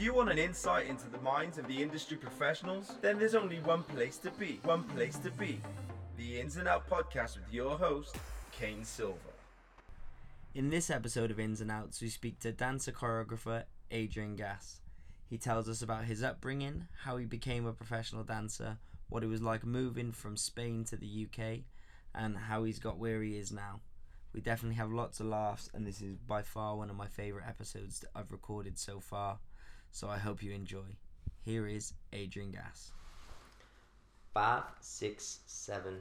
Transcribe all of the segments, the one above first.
you want an insight into the minds of the industry professionals, then there's only one place to be. One place to be. The Ins and Out podcast with your host, Kane Silver. In this episode of Ins and Outs, we speak to dancer choreographer Adrian Gas. He tells us about his upbringing, how he became a professional dancer, what it was like moving from Spain to the UK, and how he's got where he is now. We definitely have lots of laughs, and this is by far one of my favourite episodes that I've recorded so far. So I hope you enjoy. Here is Adrian Gas. Five, six, seven,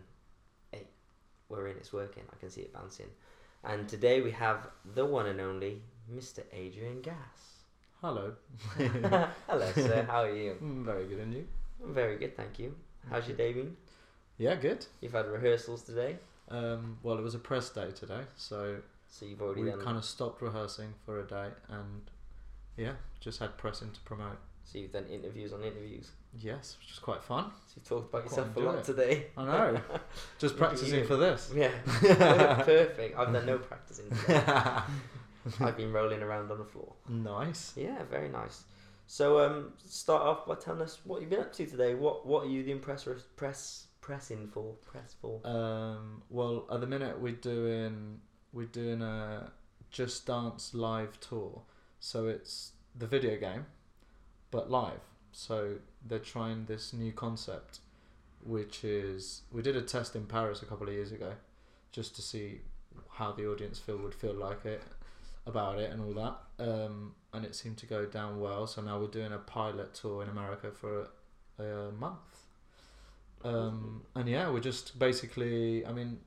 eight. We're in, it's working. I can see it bouncing. And today we have the one and only Mr. Adrian Gas. Hello. Hello, sir. How are you? Mm, Very good, and you? Very good, thank you. How's your day been? Yeah, good. You've had rehearsals today, Um, well, it was a press day today, so so you've already we done. kind of stopped rehearsing for a day, and yeah, just had pressing to promote. So you've done interviews on interviews. Yes, which is quite fun. So you've talked about yourself a lot it. today. I know. just practicing for this. Yeah, perfect. I've done no practicing today. I've been rolling around on the floor. nice. Yeah, very nice. So, um, start off by telling us what you've been up to today. What What are you doing press press pressing for? Press for? Um, well, at the minute we're doing we're doing a Just Dance live tour, so it's the video game, but live. So they're trying this new concept, which is we did a test in Paris a couple of years ago, just to see how the audience feel would feel like it about it and all that. Um, and it seemed to go down well. So now we're doing a pilot tour in America for a, a month. Um, and yeah, we're just basically, I mean,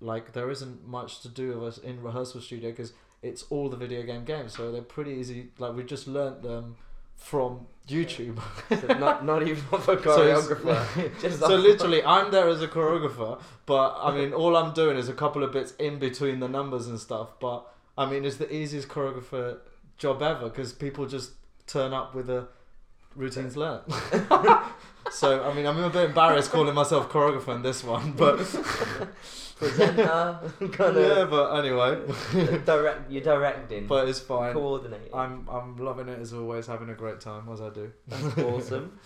like there isn't much to do with us in rehearsal studio because it's all the video game games, so they're pretty easy. Like we just learnt them from YouTube. So not not even off a choreographer. so off- literally, I'm there as a choreographer, but I mean, all I'm doing is a couple of bits in between the numbers and stuff. But I mean, it's the easiest choreographer job ever because people just turn up with a routines learnt. so I mean, I'm a bit embarrassed calling myself choreographer in this one, but presenter, kind of. yeah. But anyway, direct. You're directing, but it's fine. coordinating. I'm I'm loving it as always, having a great time as I do. That's awesome.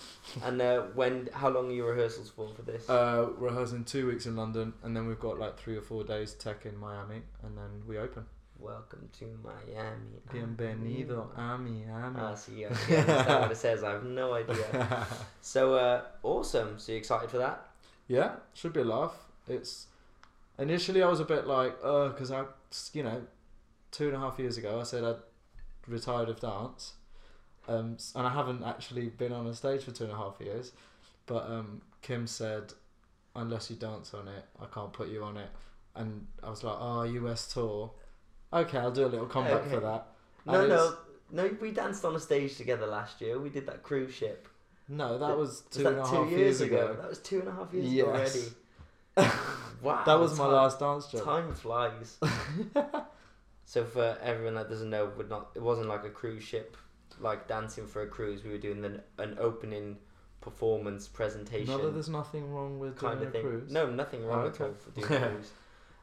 And uh, when? How long are your rehearsals for for this? Uh, rehearsing two weeks in London, and then we've got like three or four days tech in Miami, and then we open. Welcome to Miami. Bienvenido a Miami. Ah, see, I understand what it says. I have no idea. So, uh, awesome. So, you excited for that? yeah, should be a laugh. It's initially I was a bit like, uh, because I, you know, two and a half years ago I said I'd retired of dance, um, and I haven't actually been on a stage for two and a half years. But um, Kim said, unless you dance on it, I can't put you on it. And I was like, oh, US tour. Okay, I'll do a little comeback for that. No, And no, no. We danced on a stage together last year. We did that cruise ship. No, that was Was two that and a half two years, ago. That was two and a half years Yes. ago already. wow. That was my time- last dance job. Time flies. so for everyone that doesn't know, we're not. It wasn't like a cruise ship, like dancing for a cruise. We were doing an, an opening performance presentation. No, there's nothing wrong with kind doing of a thing. cruise. No, nothing wrong Oh, at all for doing a cruise.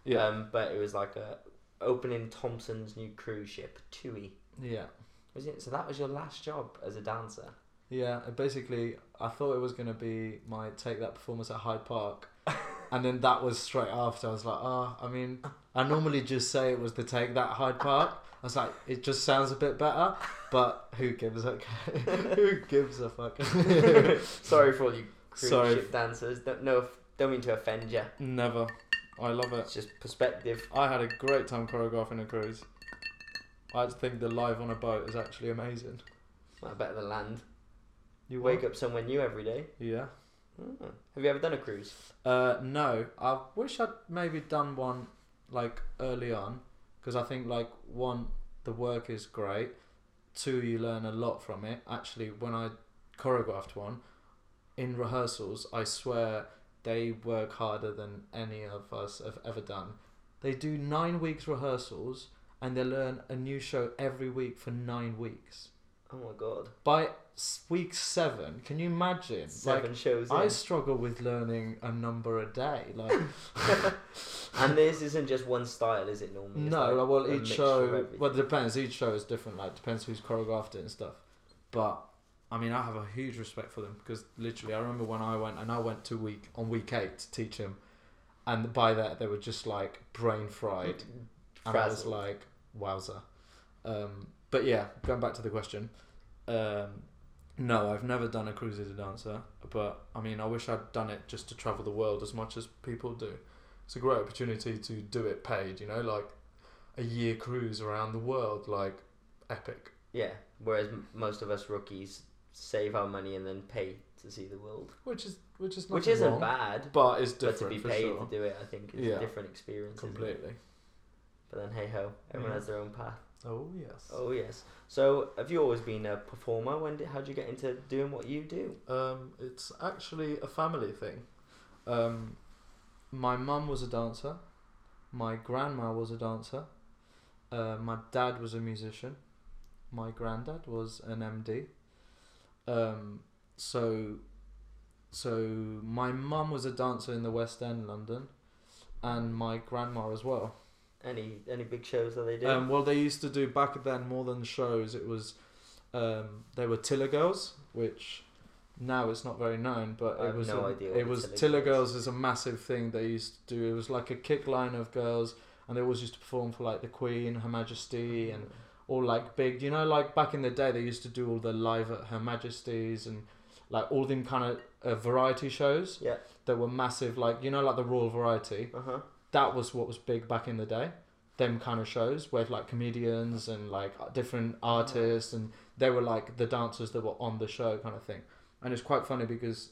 Yeah. Um, but it was like a opening Thomson's new cruise ship, Tui. Yeah. Was it? So that was your last job as a dancer. Yeah, basically, I thought it was going to be my take that performance at Hyde Park. and then that was straight after. I was like, oh, I mean, I normally just say it was the take that Hyde Park. I was like, it just sounds a bit better, but who gives a who gives a fuck? Sorry for all you cruise Sorry. ship dancers. Don't know. Don't mean to offend you. Never. I love it. It's just perspective. I had a great time choreographing a cruise. I think the live on a boat is actually amazing. Well, better than land. You Wake up somewhere new every day. Yeah. Hmm. Have you ever done a cruise? Uh, no, I wish I'd maybe done one like early on because I think like one, the work is great. Two, you learn a lot from it. Actually, when I choreographed one in rehearsals, I swear they work harder than any of us have ever done. They do nine weeks rehearsals and they learn a new show every week for nine weeks. Oh my god. By s- week seven, can you imagine? Seven shows like, I in. struggle with learning a number a day. Like, and this isn't just one style, is it normally? It's no, like, well, each show, well, it depends. Each show is different. Like, depends who's choreographed it and stuff. But I mean, I have a huge respect for them because literally, I remember when I went and I went to week on week eight to teach him, and by that they were just like brain fried, and I was like, wowzer. Um, but yeah, going back to the question, um, no, I've never done a cruise as a dancer, but I mean, I wish I'd done it just to travel the world as much as people do. It's a great opportunity to do it paid, you know, like a year cruise around the world, like epic. Yeah. Whereas m- most of us rookies save our money and then pay to see the world, Which is which is which isn't wrong, bad. but it's But to be paid sure. to do it, I think, is Yeah. a different experience. Completely. But then, hey ho, everyone Yeah. has their own path. Oh yes. Oh yes. So, have you always been a performer? When did, how did you get into doing what you do? Um, it's actually a family thing. Um, my mum was a dancer. My grandma was a dancer. Uh, my dad was a musician. My granddad was an MD. Um, so, so my mum was a dancer in the West End, London, and my grandma as well. Any any big shows that they did? Um, well, they used to do back then more than shows. It was um, they were Tiller Girls, which now it's not very known, but I it was no a- it was Tiller Tiller Girls- Girls is a massive thing they used to do. It was like a kick line of girls, and they always used to perform for like the Queen, Her Majesty, and all like big. You know, like back in the day, they used to do all the live at Her Majesty's and like all them kind of uh, variety shows yeah. that were massive. Like you know, like the Royal Variety Uh huh. that was what was big back in the day. Them kind of shows with like comedians and like different artists and they were like the dancers that were on the show kind of thing. And it's quite funny because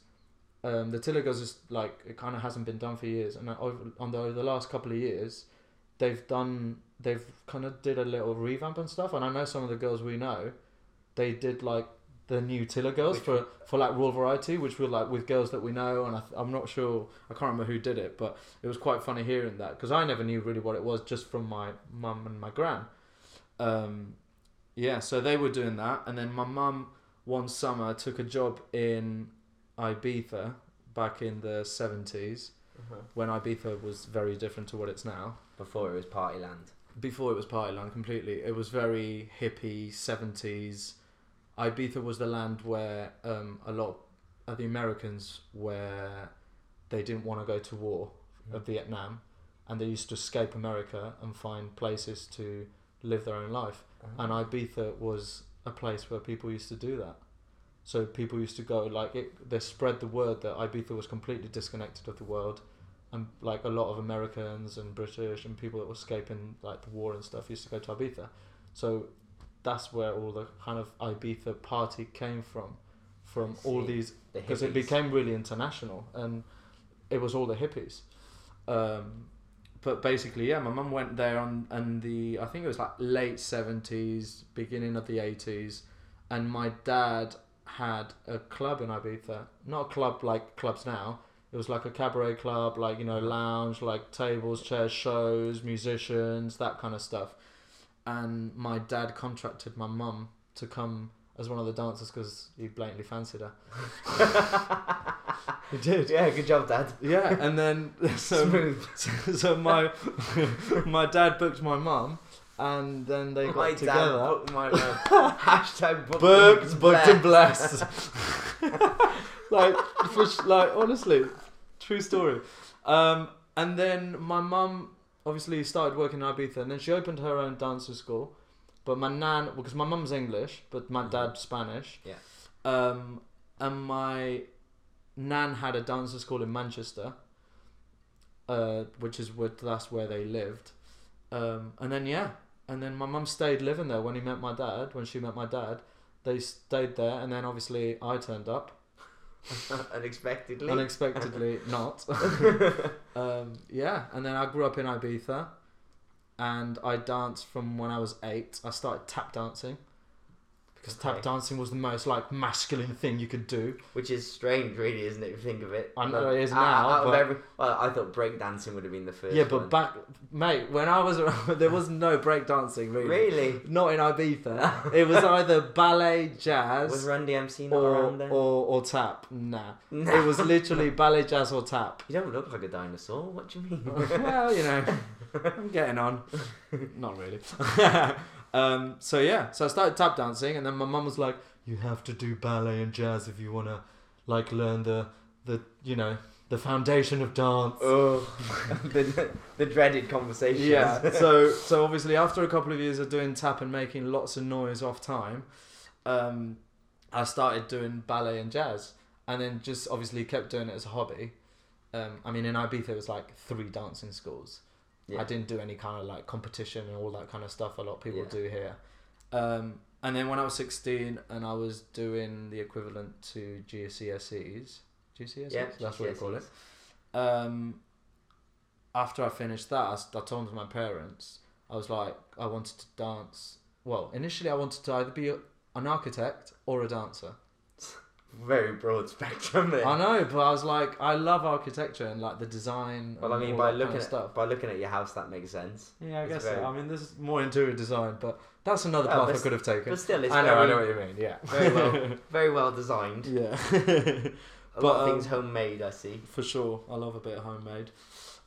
um, the Tiller Girls is like it kind of hasn't been done for years, and over on the over the last couple of years, they've done they've kind of did a little revamp and stuff. And I know some of the girls we know, they did like the new Tiller Girls Which for for like Royal Variety, which were like with girls that we know, and I, i'm not sure I can't remember who did it, but it was quite funny hearing that because I never knew really what it was just from my mum and my gran. Um, yeah, so they were doing that, and then my mum one summer took a job in Ibiza back in the seventies Uh-huh. when Ibiza was very different to what it's now. Before it was Partyland. Before it was Partyland completely, it was very hippie seventies. Ibiza was the land where um, a lot of the Americans where they didn't want to go to war of Vietnam, and they used to escape America and find places to live their own life. Uh-huh. And Ibiza was a place where people used to do that. So people used to go like it. They spread the word that Ibiza was completely disconnected of the world, and like a lot of Americans and British and people that were escaping like the war and stuff used to go to Ibiza. So that's where all the kind of Ibiza party came from, from all these The because it became really international and it was all the hippies. Um, but basically, yeah, my mum went there on and the I think it was like late seventies, beginning of the eighties, and my dad had a club in Ibiza. Not a club like clubs now. It was like a cabaret club, like you know, lounge, like tables, chairs, shows, musicians, that kind of stuff. And my dad contracted my mum to come as one of the dancers because he blatantly fancied her. he did. Yeah, good job, Dad. Yeah, and then so, Smooth. so my my dad booked my mum, and then they got my together. dad booked my mum. Uh, hashtag booked, Booked, booked and blessed. Like, for, like honestly, true story. Um, and then my mum obviously started working in Ibiza, and then she opened her own dancing school. But my nan, because my mum's English, but my Mhm. dad's Spanish. Yeah. Um, and my nan had a dancing school in Manchester, uh, which is where that's where they lived. Um, and then yeah, and then my mum stayed living there when he met my dad. When she met my dad, they stayed there, and then obviously I turned up Unexpectedly. unexpectedly. not. um, yeah, and then I grew up in Ibiza, and I danced from when I was eight. I started tap dancing because tap dancing was the most like masculine thing you could do. Which is strange, really, isn't it? If you think of it. I know Like, it is now, out but- every- well, I thought breakdancing would have been the first. yeah, but one. back, mate, when I was around, there was no break dancing really. really, Not in Ibiza. it was either ballet, jazz, was Run DMC not or, around then? or or tap. Nah. it was literally ballet, jazz, or tap. You don't look like a dinosaur. What do you mean? well, you know, I'm getting on. Not really. Um, so yeah, so I started tap dancing, and then my mum was like, "You have to do ballet and jazz if you wanna, like, learn the the you know the foundation of dance." oh, the, the dreaded conversation. yeah. So so obviously after a couple of years of doing tap and making lots of noise off time, um, I started doing ballet and jazz, and then just obviously kept doing it as a hobby. Um, I mean, in Ibiza it was like three dancing schools. Yeah. I didn't do any kind of like competition and all that kind of stuff. A lot of people Yeah. do here. Um, and then when I was sixteen and I was doing the equivalent to GCSEs, GCSEs, Yeah, that's what you call it um, after I finished that, I told my parents, I was like, I wanted to dance. Well, initially, I wanted to either be a, an architect or a dancer. Very broad spectrum there. I know, but I was like, I love architecture and like the design. Well, I mean, all by looking kind of at stuff. by looking at your house, that makes sense. Yeah, I it's guess very- so. I mean, there's more interior design, but that's another Oh, path but I s- could have taken. But still, it's I know, very, I know what you mean. Yeah, very well, very well designed. yeah, A But, lot of um, things homemade, I see. for sure. I love a bit of homemade.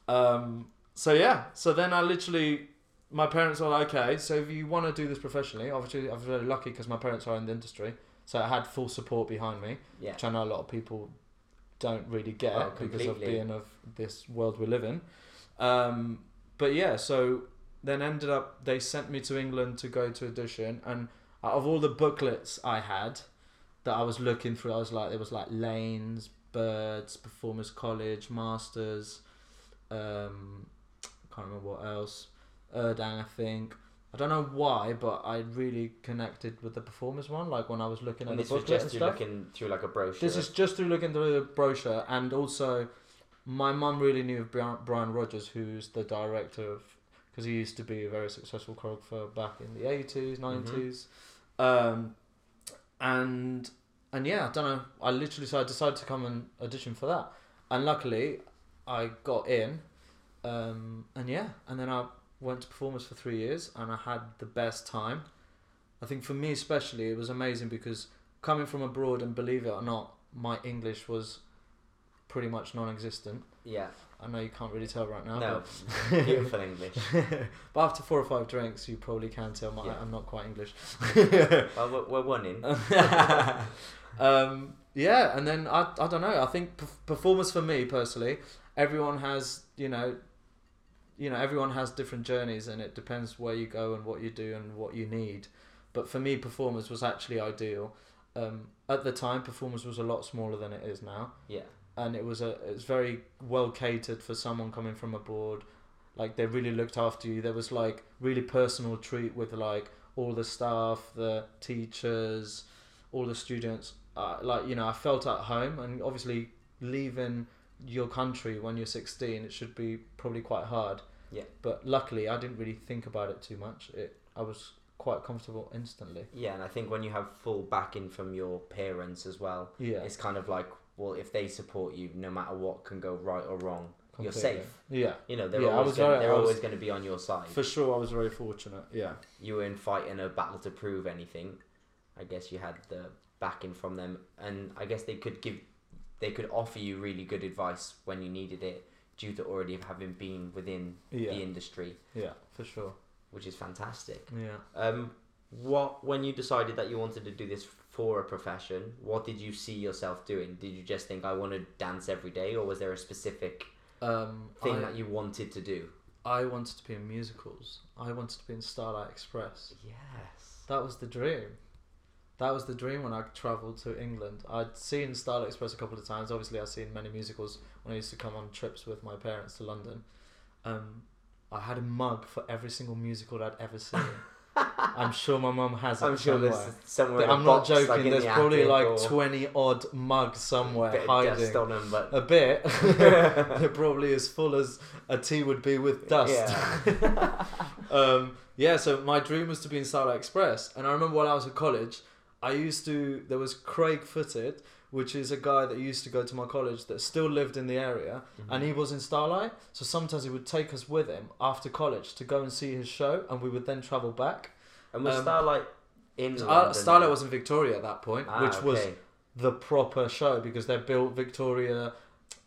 Um, so yeah, so then I literally, my parents were like, okay, so if you want to do this professionally, obviously I was very lucky because my parents are in the industry, so I had full support behind me, Yeah. which I know a lot of people don't really get Oh, because of being of this world we live in. Um, but yeah, so then ended up they sent me to England to go to audition, and out of all the booklets I had that I was looking through, I was like, it was like Lanes, Birds, Performers College, Masters, um, can't remember what else, Urdang, I think. I don't know why, but I really connected with the performers one. Like when I was looking at And the this was booklet just and through stuff. looking through like a brochure. This is just through looking through the brochure, and also my mum really knew of Brian, Rogers, who's the director of, because he used to be a very successful choreographer back in the eighties, Mm-hmm. 90s um, and and yeah, I don't know. I literally so I decided to come and audition for that, and luckily I got in, um, and yeah, and then I went to Performers for three years, and I had the best time. I think for me especially, it was amazing because coming from abroad and believe it or not, my English was pretty much non-existent. yeah. I know you can't really tell right now. No, but- beautiful English. but after four or five drinks, you probably can tell my, Yeah. I'm not quite English. Well, we're, we're one in. um, yeah, and then I, I don't know. I think perf- Performers for me personally, everyone has you know, you know, everyone has different journeys, and it depends where you go and what you do and what you need. But for me, Performers was actually ideal. Um, at the time, Performers was a lot smaller than it is now Yeah. and it was a it's very well catered for someone coming from abroad. Like they really looked after you. There was like really personal treat with like all the staff, the teachers, all the students. Uh, like you know, I felt at home, and obviously leaving your country when you're 16, it should be probably quite hard. Yeah. But luckily, I didn't really think about it too much. It I was quite comfortable instantly. Yeah, and I think when you have full backing from your parents as well, Yeah. it's kind of like, well, if they support you, no matter what can go right or wrong, you're safe. Yeah. You know, they're Yeah, always gonna, very- they're was- always going to be on your side. For sure, I was very fortunate. Yeah. you weren't fighting a battle to prove anything. I guess you had the backing from them, and I guess they could give, they could offer you really good advice when you needed it, due to already having been within Yeah. the industry, Yeah. For sure. which is fantastic. Yeah. Um, what when you decided that you wanted to do this for a profession, what did you see yourself doing? Did you just think I want to dance every day, or was there a specific Um, thing I, that you wanted to do? I wanted to be in musicals. I wanted to be in Starlight Express. Yes. That was the dream. That was the dream when I travelled to England. I'd seen Starlight Express a couple of times. Obviously, I've seen many musicals when I used to come on trips with my parents to London. Um, I had a mug for every single musical I'd ever seen. I'm sure my mum has it I'm sure somewhere. there's somewhere. A I'm not box, joking. like there's the probably like or 20 odd mugs somewhere of hiding. dust on them, but A bit. They're probably as full as a tea would be with dust. Yeah. um, yeah, so my dream was to be in Starlight Express. And I remember while I was at college, I used to. There was Craig Footed, which is a guy that used to go to my college that still lived in the area, Mm-hmm. and he was in Starlight. So sometimes he would take us with him after college to go and see his show, and we would then travel back. And was um, Starlight in Uh, London? Starlight was in Victoria at that point, Ah, which was the proper show because they built Victoria,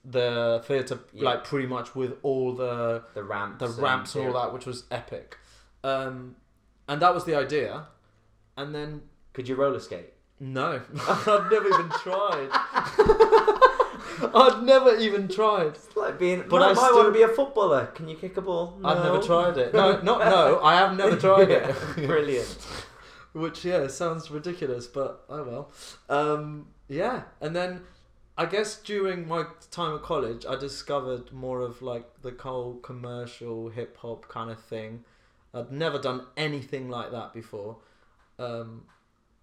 the theatre, Yeah. like pretty much with all the the ramps, the ramps and all that, which was epic. Um, and that was the idea. And then Could you roller skate? No, I'd never even tried. I'd never even tried. It's like being. But I I might still- want to be a footballer. Can you kick a ball? I've never tried it. No, not no. I have never tried it. Brilliant. Which yeah, sounds ridiculous, but oh well. Um, yeah, and then I guess during my time at college, I discovered more of like the whole commercial hip hop kind of thing. I'd never done anything like that before, um,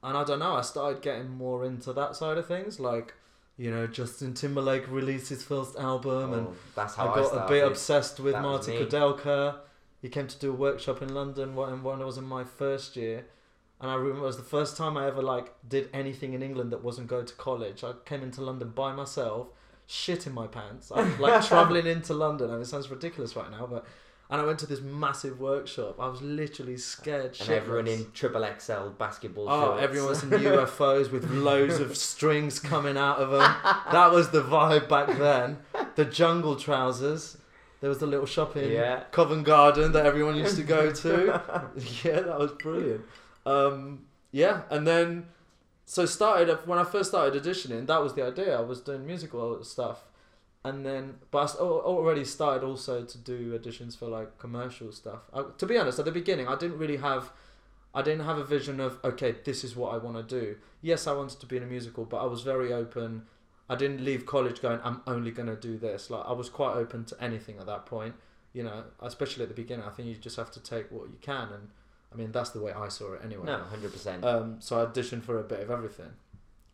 and I don't know. I started getting more into that side of things, like you know, Justin Timberlake released his first album, and Oh, that's how I I, got started. a bit obsessed with That me. Kudelka. He came to do a workshop in London when, when I was in my first year. And I remember it was the first time I ever like did anything in England that wasn't go to college. I came into London by myself, shit in my pants. I'm like traveling into London. I mean, it sounds ridiculous right now, but and I went to this massive workshop. I was literally scared. and everyone in triple XL basketball Oh, shorts. everyone was in UFOs with loads of strings coming out of them. That was the vibe back then. The jungle trousers. There was the little shop in Yeah. Covent Garden that everyone used to go to. yeah, that was brilliant. Um, yeah, and then so started when I first started auditioning. That was the idea. I was doing musical stuff, and then but I already started also to do auditions for like commercial stuff. I, to be honest, at the beginning, I didn't really have. I didn't have a vision of okay, this is what I want to do. Yes, I wanted to be in a musical, but I was very open. I didn't leave college going, I'm only gonna do this. Like I was quite open to anything at that point. You know, especially at the beginning. I think you just have to take what you can, and I mean that's the way I saw it anyway. No, hundred percent. Um, so I auditioned for a bit of everything.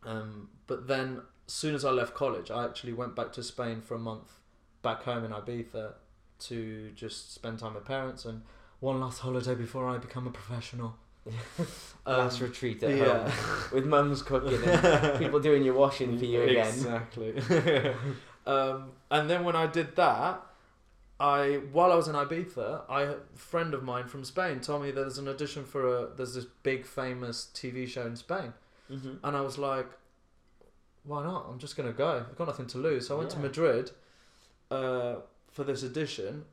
Um, but then, as soon as I left college, I actually went back to Spain for a month, back home in Ibiza, to just spend time with parents and one last holiday before I become a professional. Last Um, retreat at yeah. home with mum's cooking and people doing your washing for you again. Exactly. um, and then when I did that, I while I was in Ibiza, I a friend of mine from Spain told me that there's an audition for a there's this big famous TV show in Spain. hmm And I was like, why not? I'm just going to go. I've got nothing to lose. So I went to Madrid uh, for this edition,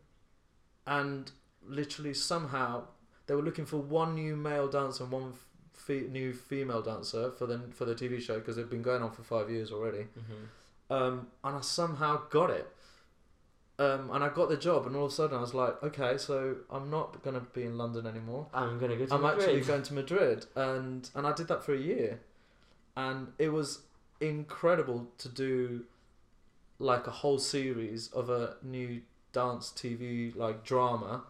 and literally somehow they were looking for one new male dancer and one fe- new female dancer for the for the TV show because it'd been going on for five years already. hmm Um, and I somehow got it. Um, and I got the job, and all of a sudden I was like, okay, so I'm not gonna be in London anymore. I'm gonna go to I'm Madrid. actually going to Madrid, and and I did that for a year, and it was incredible to do like a whole series of a new dance TV like drama.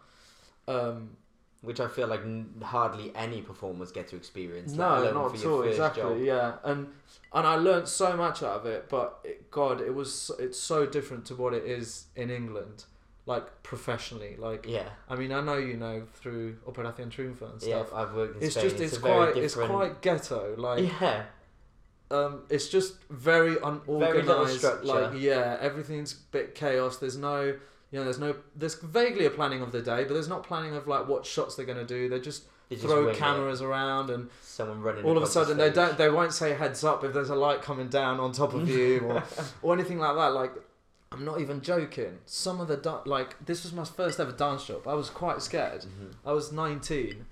Um, Which I feel like n- hardly any performers get to experience. no, not at all. Exactly, job. yeah, and and I learned so much out of it. But it, God, it was it's so different to what it is in England, like professionally. Like Yeah, I mean, I know you know through Operación Triunfo and stuff. yeah. stuff. I've worked in It's Spain. just it's, very quite it's quite ghetto. Like yeah, um, it's just very unorganized. structure. Like yeah, everything's a bit chaos. There's no you know there's no there's vaguely a planning of the day, but there's not planning of like what shots they're gonna do. They just They just throw wing it. cameras around and Someone running. all of a across the sudden they don't they won't say heads up if there's a light coming down on top of you or, or anything like that like i'm not even joking some of the da- like this was my first ever dance job i was quite scared Mhm. i was 19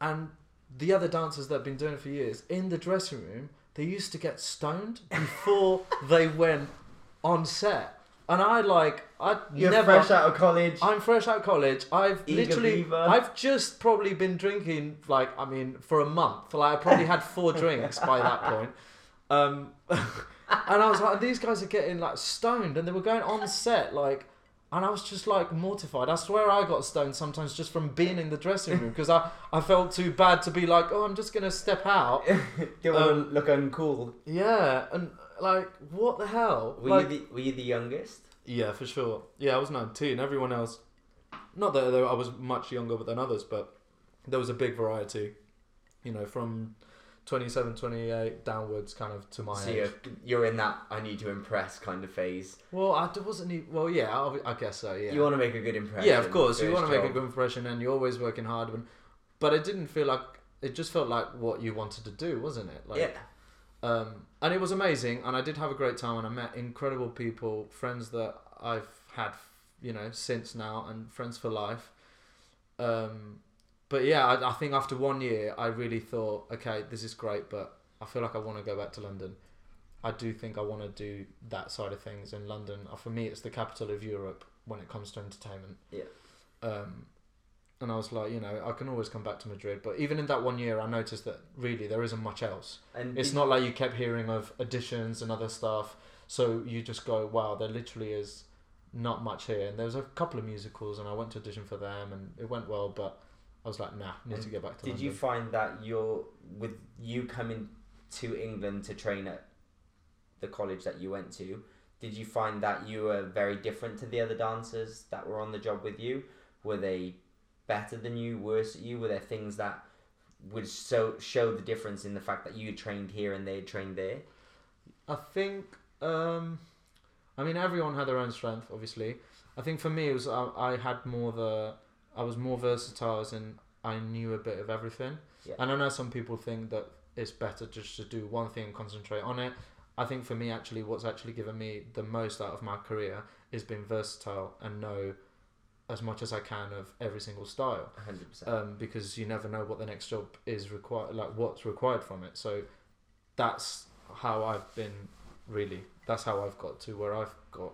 and the other dancers that have been doing it for years in the dressing room they used to get stoned before they went on set and i like i You're never fresh out of college. I'm fresh out of college. I've Eager literally, beaver. I've just probably been drinking like, I mean, for a month. Like I probably had four drinks by that point. Um, and I was like, these guys are getting like stoned, and they were going on set like, and I was just like mortified. I swear I got stoned sometimes just from being in the dressing room because I, I felt too bad to be like, oh, I'm just gonna step out. Don't um, look uncool. Yeah, and like, what the hell? Were like, you the Were you the youngest? Yeah, for sure. Yeah, I was 19. Everyone else, not that I was much younger than others, but there was a big variety. You know, from 27, 28 downwards, kind of to my So age. you're, you're in that I need to impress kind of phase. Well, I wasn't. e- Well, yeah, I, I guess so. Yeah. You want to make a good impression. yeah, of course. You want to make a good impression, and you're always working hard. When, but it didn't feel like it just felt like what you wanted to do, wasn't it? Like, yeah. Um, and it was amazing, and I did have a great time, and I met incredible people, friends that I've had, you know, since now, and friends for life. Um, but yeah, I, I think after one year, I really thought, okay, this is great, but I feel like I want to go back to London. I do think I want to do that side of things in London. Uh, For me, it's the capital of Europe when it comes to entertainment. Yeah. Um, and I was like, you know, I can always come back to Madrid, but even in that one year, I noticed that really there isn't much else. And It's not like you kept hearing of additions and other stuff, so you just go, wow, there literally is not much here. And there was a couple of musicals, and I went to audition for them, and it went well, but I was like, nah, need And to get back to Did London. you find that you're with you coming to England to train at the college that you went to? Did you find that you were very different to the other dancers that were on the job with you? Were they better than you, worse at you? Were there things that would so show the difference in the fact that you trained here and they trained there? I think, um, I mean, everyone had their own strength, obviously. I think for me, it was I, I had more the, I was more versatile, as in I knew a bit of everything. Yeah. And I know some people think that it's better just to do one thing and concentrate on it. I think for me, actually, what's actually given me the most out of my career is being versatile and know as much as I can of every single style hundred percent. um, because you never know what the next job is required, like what's required from it. So that's how I've been really. That's how I've got to where I've got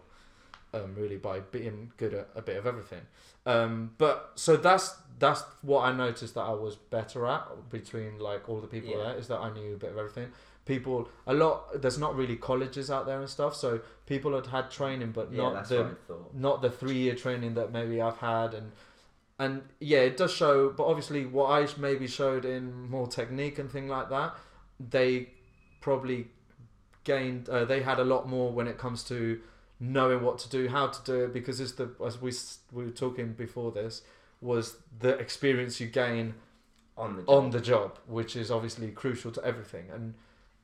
um, really by being good at a bit of everything. Um, but so that's that's what I noticed that I was better at between like all the people Yeah. there is that I knew a bit of everything. People a lot. There's not really colleges out there and stuff, so people had had training, but yeah, not the what I thought. not the three year training that maybe I've had and and yeah it does show but obviously what I maybe showed in more technique and thing like that they probably gained uh, they had a lot more when it comes to knowing what to do how to do it because as the as we we were talking before this was the experience you gain On the job. on the job, which is obviously crucial to everything, and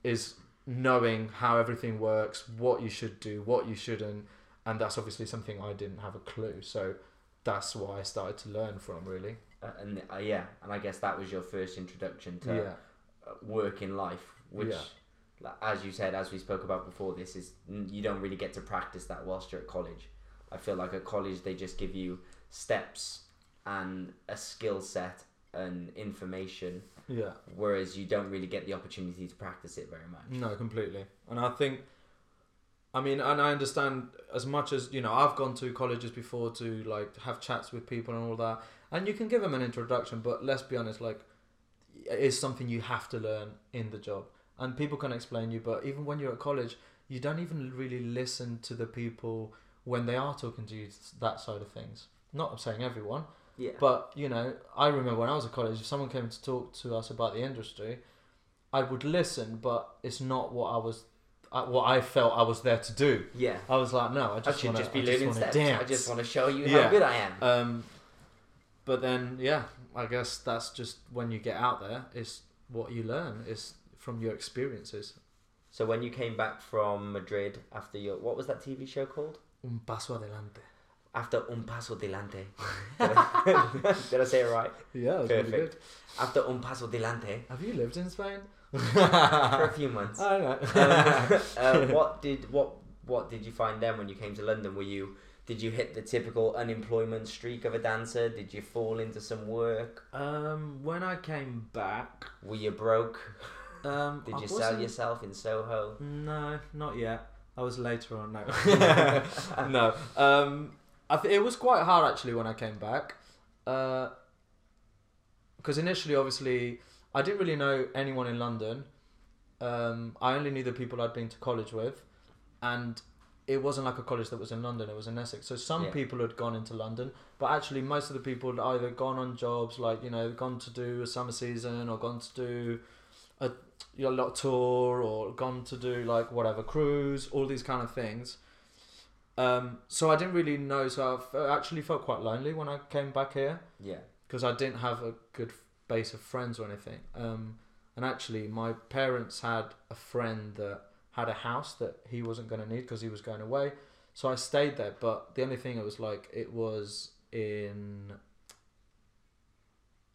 is knowing how everything works, what you should do, what you shouldn't, and that's obviously something I didn't have a clue. So that's what I started to learn from, really. Uh, and uh, yeah, and I guess that was your first introduction to yeah, work in life, which, Yeah. Like, as you said, as we spoke about before, this is you don't really get to practice that whilst you're at college. I feel like at college they just give you steps and a skill set and information, yeah. whereas you don't really get the opportunity to practice it very much. No, completely. And I think, I mean, and I understand as much as you know, I've gone to colleges before to like have chats with people and all that, and you can give them an introduction. But let's be honest, like, it is something you have to learn in the job, and people can explain you. But even when you're at college, you don't even really listen to the people when they are talking to you that side of things. Not saying everyone, Yeah, but you know, I remember when I was at college, if someone came to talk to us about the industry, I would listen, but it's not what I was, uh, what I felt I was there to do. yeah. I was like, no, I just want to be learning steps. dance. I just want to show you Yeah. how good I am. Um, but then, yeah, I guess that's just when you get out there. It's what you learn is from your experiences. So when you came back from Madrid after your what was that TV show called? Un paso adelante. After Un Paso adelante. Did I, say it right? Yeah, that was really Perfect. good. After Un Paso adelante. Have you lived in Spain? for a few months. I know. Um, uh, what did what what did you find then when you came to London? Were you did you hit the typical unemployment streak of a dancer? Did you fall into some work? um, when I came back, Were you broke? Um, Did I you sell wasn't- yourself in Soho? No, not yet. I was later on. No, no. Um, I th- it was quite hard actually when I came back, because initially, obviously, I didn't really know anyone in London. Um, I only knew the people I'd been to college with, and it wasn't like a college that was in London. It was in Essex. So some Yeah. people had gone into London, but actually, most of the people had either gone on jobs, like you know, gone to do a summer season or gone to do a you know, a lot tour or gone to do like whatever cruise, all these kind of things. Um, so I didn't really know. So I actually felt quite lonely when I came back here Yeah. because I didn't have a good base of friends or anything. Um, And actually, my parents had a friend that had a house that he wasn't going to need because he was going away. So I stayed there. But the only thing it was like it was in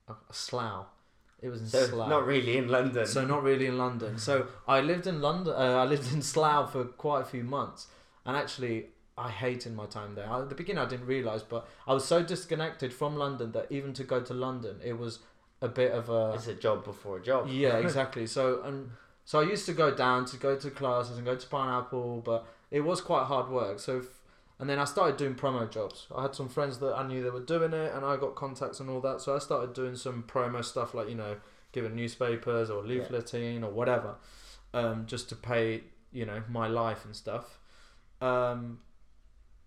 a Slough. It was in So Slough. not really in London. So not really in London. So I lived in London. Uh, I lived in Slough for quite a few months, and actually I hated my time there. I, at the beginning, I didn't realize, but I was so disconnected from London that even to go to London, it was a bit of a it's a job before a job. yeah, exactly. So and so I used to go down to go to classes and go to Pineapple, but it was quite hard work. So if, and then I started doing promo jobs. I had some friends that I knew they were doing it, and I got contacts and all that. So I started doing some promo stuff, like you know, giving newspapers or Yeah. or whatever, um, just to pay you know my life and stuff. Um,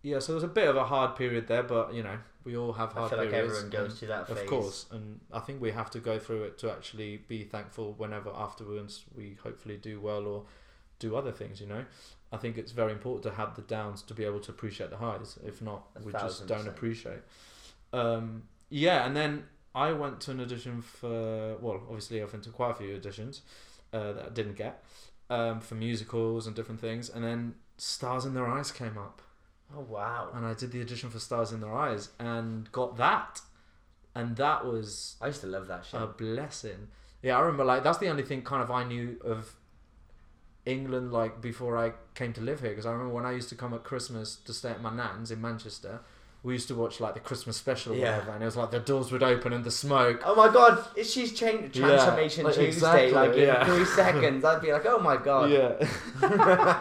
yeah, so there was a bit of a hard period there, but you know we all have hard I feel like periods. everyone goes through that phase. of course, and I think we have to go through it to actually be thankful whenever afterwards we hopefully do well or do other things. You know, I think it's very important to have the downs to be able to appreciate the highs. If not, we just don't appreciate. Um, yeah, and then I went to an audition for well, obviously I've been to quite a few auditions uh, that I didn't get um, for musicals and different things, and then Stars in Their Eyes came up Oh wow! and I did the audition for Stars in Their Eyes and got that, and that was I used to love that show. a blessing. Yeah, I remember like that's the only thing kind of I knew of England like before I came to live here because I remember when I used to come at Christmas to stay at my nan's in Manchester. We used to watch like the Christmas special or Yeah. whatever, and it was like the doors would open and the smoke. oh my god! If she's changed Yeah, transformation like, Tuesday exactly, like in yeah. three seconds, I'd be like, oh my god! Yeah.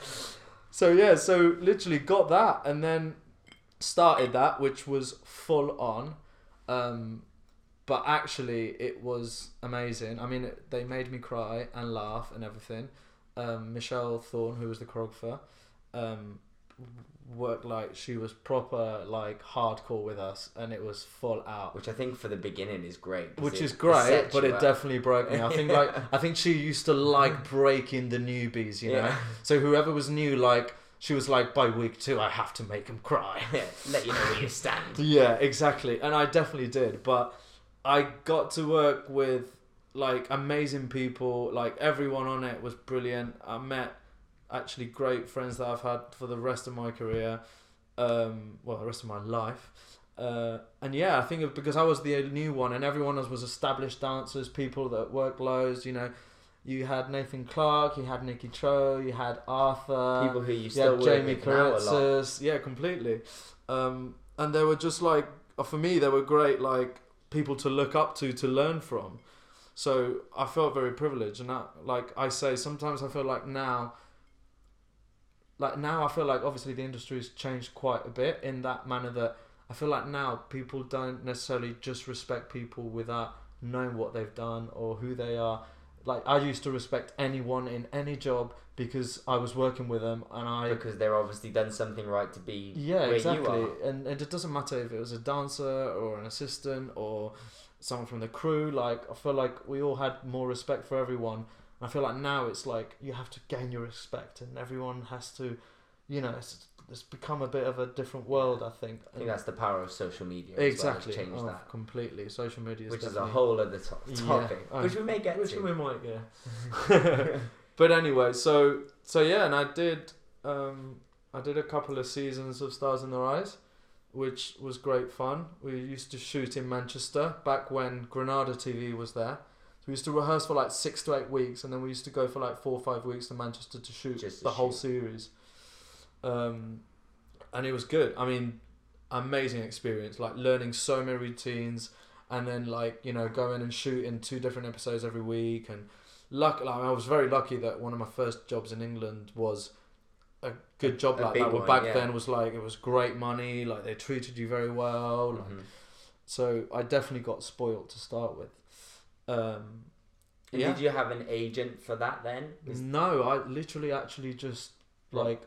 so yeah, so literally got that and then started that, which was full on. Um, but actually, it was amazing. I mean, it, they made me cry and laugh and everything. Um, Michelle Thorne, who was the choreographer, um, worked like she was proper like hardcore with us, and it was full out Which I think for the beginning is great. which is great, but it up. definitely broke me. I think like I think she used to like breaking the newbies, you know. Yeah. So whoever was new, like she was like, by week two, I have to make them cry. Yeah, let you know where you stand. yeah, exactly, and I definitely did. But I got to work with like amazing people. Like everyone on it was brilliant. I met actually great friends that I've had for the rest of my career. Um, well, the rest of my life. Uh, and yeah, I think because I was the new one, and everyone else was established dancers, people that worked loads. You know, you had Nathan Clark, you had Nikki Cho, you had Arthur, People who you you still had Jamie with now a lot. Karetzis, yeah, completely. Um, and they were just like, for me, they were great, like people to look up to, to learn from. So I felt very privileged, and like I say, sometimes I feel like now, like now I feel like obviously the industry has changed quite a bit in that manner that I feel like now people don't necessarily just respect people without knowing what they've done or who they are. Like I used to respect anyone in any job because I was working with them and I because they're obviously done something right to be yeah where exactly you are. and, and it doesn't matter if it was a dancer or an assistant or someone from the crew like I feel like we all had more respect for everyone. I feel like now it's like you have to gain your respect and everyone has to you know it's, it's become a bit of a different world I think. I think that's the power of social media. well, exactly. changed oh, that, completely. Social media is which is a whole other to- Yeah. topic, Oh, which we may get which to. we might yeah. But anyway so so yeah and i did um i did a couple of seasons of stars in their eyes which was great fun. We used to shoot in manchester back when granada tv was there. So we used to rehearse for like six to eight weeks and then we used to go for like four or five weeks to manchester to shoot Just to the whole shoot. series. Um and it was good. I mean amazing experience like learning so many routines and then like you know going and shooting two different episodes every week. And luck like, I was very lucky that one of my first jobs in England was a good job A like that. Well, one, back yeah. then was like it was great money, like they treated you very well. Like, Mhm. So I definitely got spoiled to start with. Um, And yeah. Did you have an agent for that then? No, I literally actually just like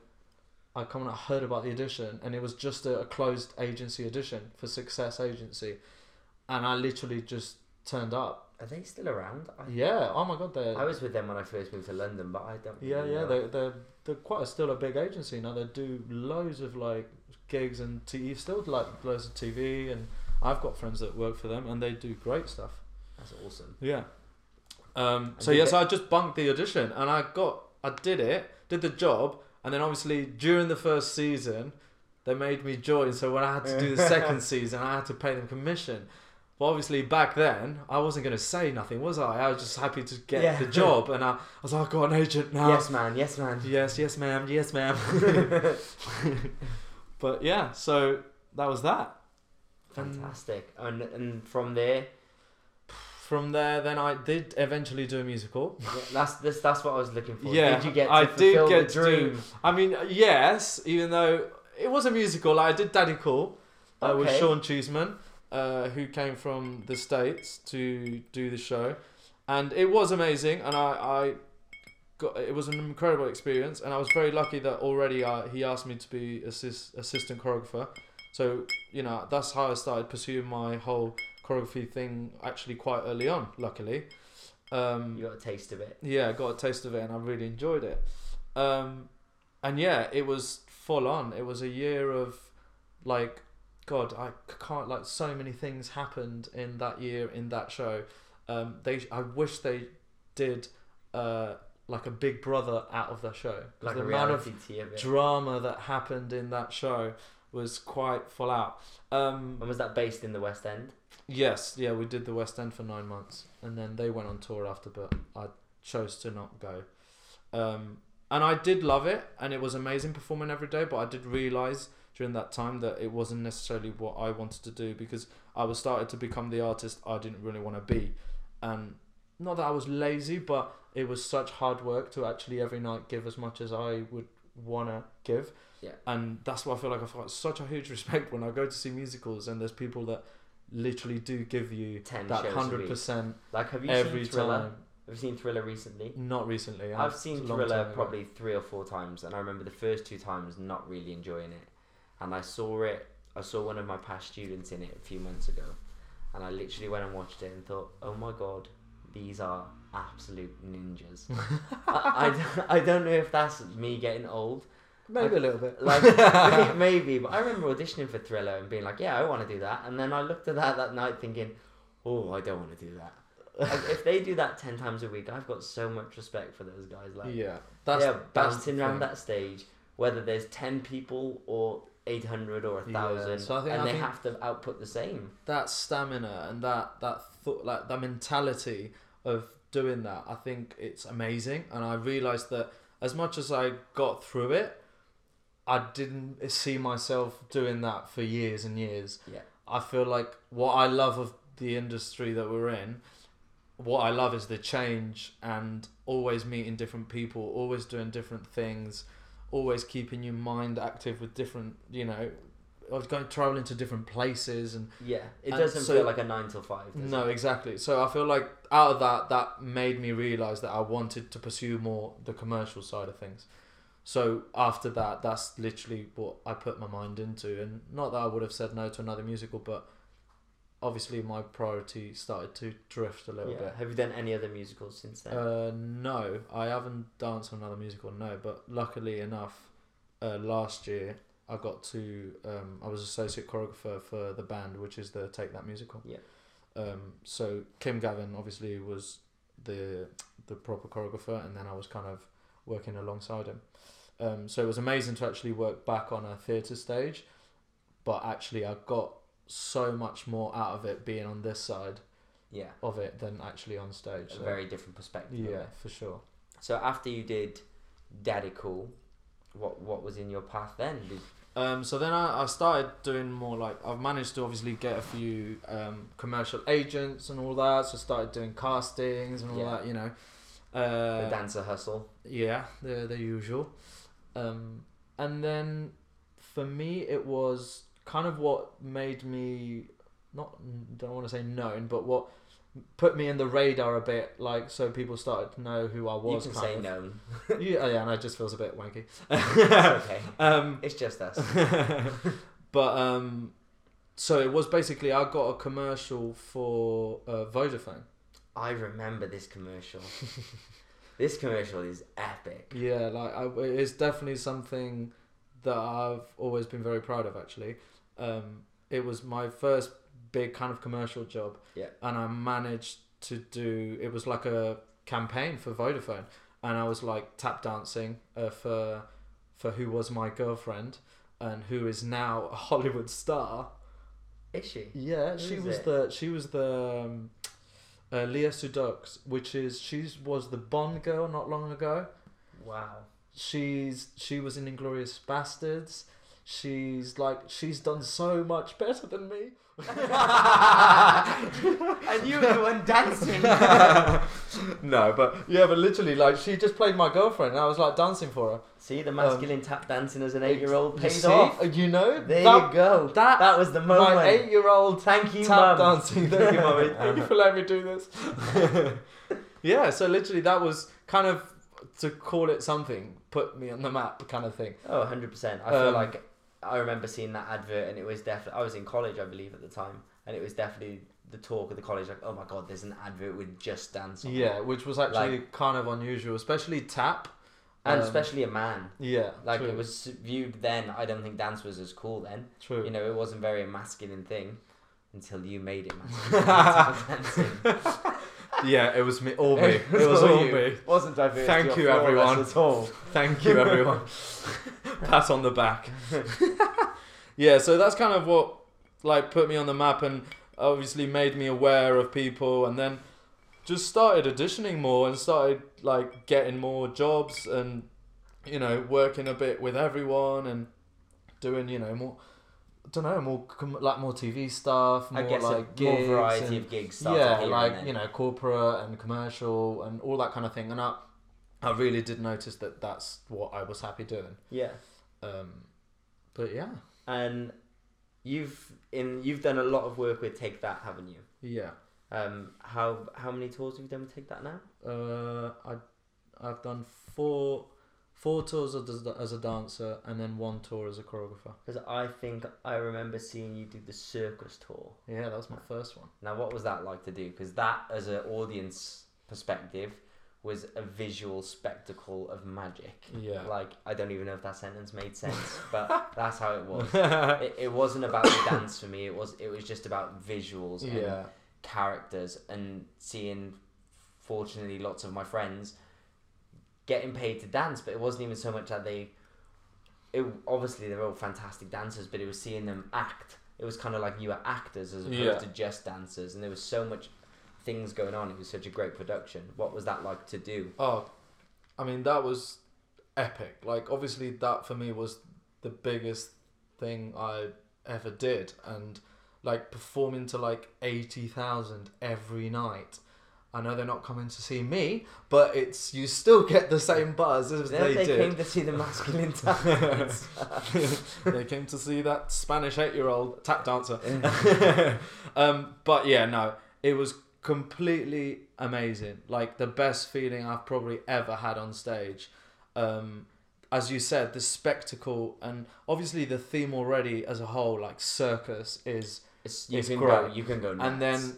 I come and I heard about the audition and it was just a, a closed agency audition for Success Agency, and I literally just turned up. Are they still around? I, Yeah. Oh my god, they're I was with them when I first moved to London, but I don't. Yeah, really yeah, they they're they're quite a, still a big agency now. They do loads of like gigs and t- still like loads of TV, and I've got friends that work for them, and they do great stuff. That's awesome. Yeah. Um, so yes, they- I just bunked the audition and I got, I did it, did the job, and then obviously during the first season, they made me join. So when I had to do the second season, I had to pay them commission. But obviously back then, I wasn't going to say nothing, was I? I was just happy to get Yeah. the job, and I, I was like, I got an agent now. Yes, man. Yes, man. yes, yes, ma'am, yes, ma'am. but yeah, so that was that. Fantastic. And and from there, from there, then I did eventually do a musical. yeah, that's this, that's what I was looking for. Yeah, Did you get to I did get the to do- I mean, yes, even though it was a musical, like I did Daddy Cool uh, with Sean Cheesman, uh, who came from the States to do the show. And it was amazing, and I, I got it was an incredible experience, and I was very lucky that already uh, he asked me to be assist, assistant choreographer. So, you know, that's how I started pursuing my whole choreography thing actually quite early on, luckily. Um, You got a taste of it. yeah, I got a taste of it and I really enjoyed it. Um, and yeah, it was full on. It was a year of like, God, I can't like so many things happened in that year in that show. Um, they, I wish they did uh, like a Big Brother out of the show. Like the amount of reality TV drama that happened in that show was quite full out. Um, And was that based in the West End? Yes, yeah, we did the West End for nine months, and then they went on tour after, but I chose to not go. Um, and I did love it, and it was amazing performing every day. But I did realize during that time that it wasn't necessarily what I wanted to do because I was started to become the artist I didn't really want to be, and not that I was lazy, but it was such hard work to actually every night give as much as I would want to give. Yeah. And that's why I feel like I've got such a huge respect when I go to see musicals and there's people that literally do give you 10 that 100% Like, have you every seen Thriller? time. Have you seen Thriller recently? Not recently. I've it's seen Thriller probably three or four times, and I remember the first two times not really enjoying it. And I saw it. I saw one of my past students in it a few months ago, and I literally went and watched it and thought, "Oh my god, these are absolute ninjas." I, I, don't- I don't know if that's me getting old, Maybe a little bit. like maybe, but I remember auditioning for Thriller and being like, "Yeah, I want to do that," and then I looked at that that night thinking, "Oh, I don't want to do that." Like, if they do that ten times a week, I've got so much respect for those guys. Like, yeah, that's yeah, bouncing around that stage, whether there's ten people or eight hundred or a Yeah, thousand, so I think- and I they think- have to output the same. that stamina and that that thought like that mentality of doing that i think it's amazing and i realized that as much as i got through it i didn't see myself doing that for years and years Yeah. i feel like what i love of the industry that we're in what i love is the change and always meeting different people always doing different things always keeping your mind active with different you know I was going traveling to different places and Yeah, it And doesn't so- feel like a nine till five. No, it? exactly. So I feel like out of that, that made me realize that I wanted to pursue more the commercial side of things. So after that, that's literally what I put my mind into, and not that I would have said no to another musical, but obviously my priority started to drift a little Yeah. Have you done any other musicals since then? Uh, no, I haven't danced on another musical. No, but luckily enough, uh, last year I got to um, I was associate choreographer for the band, which is the Take That musical. Yeah. Um, so Kim Gavin obviously was the the proper choreographer, and then I was kind of working alongside him. Um, so it was amazing to actually work back on a theatre stage, but actually I got so much more out of it being on this side yeah, of it than actually on stage. a So, very different perspective. yeah, for sure. So after you did Daddy Cool, what what was in your path then? Did, Um, so then I, I started doing more like I've managed to obviously get a few um, commercial agents and all that. So I started doing castings and all Yeah. that, you know. the Uh, dancer hustle. yeah, the the usual. Um, and then for me, it was kind of what made me not don't want to say known, but what put me in the radar a bit. Like so, people started to know who I was. You can kind say of. no. Yeah, yeah, and it just feels a bit wanky. It's okay. um, It's just us. but um, so it was basically I got a commercial for uh, Vodafone. I remember this commercial. this commercial is epic. Yeah, like I, it's definitely something that I've always been very proud of. Actually, um, it was my first big kind of commercial job. Yeah. and I managed to do. It was like a campaign for Vodafone, and I was like tap dancing uh, for for who was my girlfriend and who is now a Hollywood star. Is she? Yeah, Who she was it? the she was the um, uh, Léa Seydoux, which is she was the Bond girl not long ago. Wow. She's she was in Inglourious Basterds. She's like she's done so much better than me. and you were the one dancing. no, but yeah, but literally, like she just played my girlfriend, and I was like dancing for her. See, the masculine tap dancing as an eight-year-old pays see? off. Uh, You know, There that, you go. that- That, was the moment my eight-year-old Thank you, tap mum. dancing. Thank you, mummy. Thank you for letting me do this. yeah, so literally, that was kind of to call it something, put me on the map, kind of thing. Oh, 100%. I feel Um, like I remember seeing that advert and it was definitely, I was in college, I believe, at the time. And it was definitely the talk of the college, like, oh my god, there's an advert with Just Dance on it." Yeah, which was actually kind of unusual, especially tap. And Um, especially a man. Yeah, Like, true, it was viewed then, I don't think dance was as cool then. true. You know, it wasn't very a masculine thing until you made it masculine. Yeah, it was me, all me. It was all me. Wasn't diverse. Thank you, everyone. At all. Thank you, everyone. Pat on the back. yeah, so that's kind of what like put me on the map and obviously made me aware of people, and then just started auditioning more and started like getting more jobs and you know working a bit with everyone and doing you know more. I don't know, more com- like more TV stuff, more I guess like gigs more variety and- of gigs. yeah, like you know, corporate and commercial and all that kind of thing. And I, I really did notice that that's what I was happy doing. Yeah. Um, but yeah, And you've in you've done a lot of work with Take That, haven't you? yeah. Um, how how many tours have you done with Take That now? Uh, I, I've done four, four tours as a, as a dancer and then one tour as a choreographer. Because I think I remember seeing you do the circus tour. Yeah, that was my first one. Now, what was that like to do? Because that, as an audience perspective, was a visual spectacle of magic. Yeah. Like I don't even know if that sentence made sense, but that's how it was. It, it wasn't about the dance for me. It was it was just about visuals and yeah, characters and seeing fortunately lots of my friends getting paid to dance but it wasn't even so much that they it obviously they're all fantastic dancers but it was seeing them act it was kind of like you were actors as opposed Yeah. to just dancers and there was so much things going on it was such a great production what was that like to do Oh, I mean that was epic. Like obviously that for me was the biggest thing I ever did, and like performing to like eighty thousand every night. I know they're not coming to see me, but it's you still get the same buzz as they, they did. came to see the masculine talents they came to see that Spanish eight-year-old tap dancer. um, but yeah, no, it was completely amazing. Like the best feeling I've probably ever had on stage. Um, as you said, the spectacle and obviously the theme already as a whole, like circus, is it's, you It's can great. go you can go nuts. and then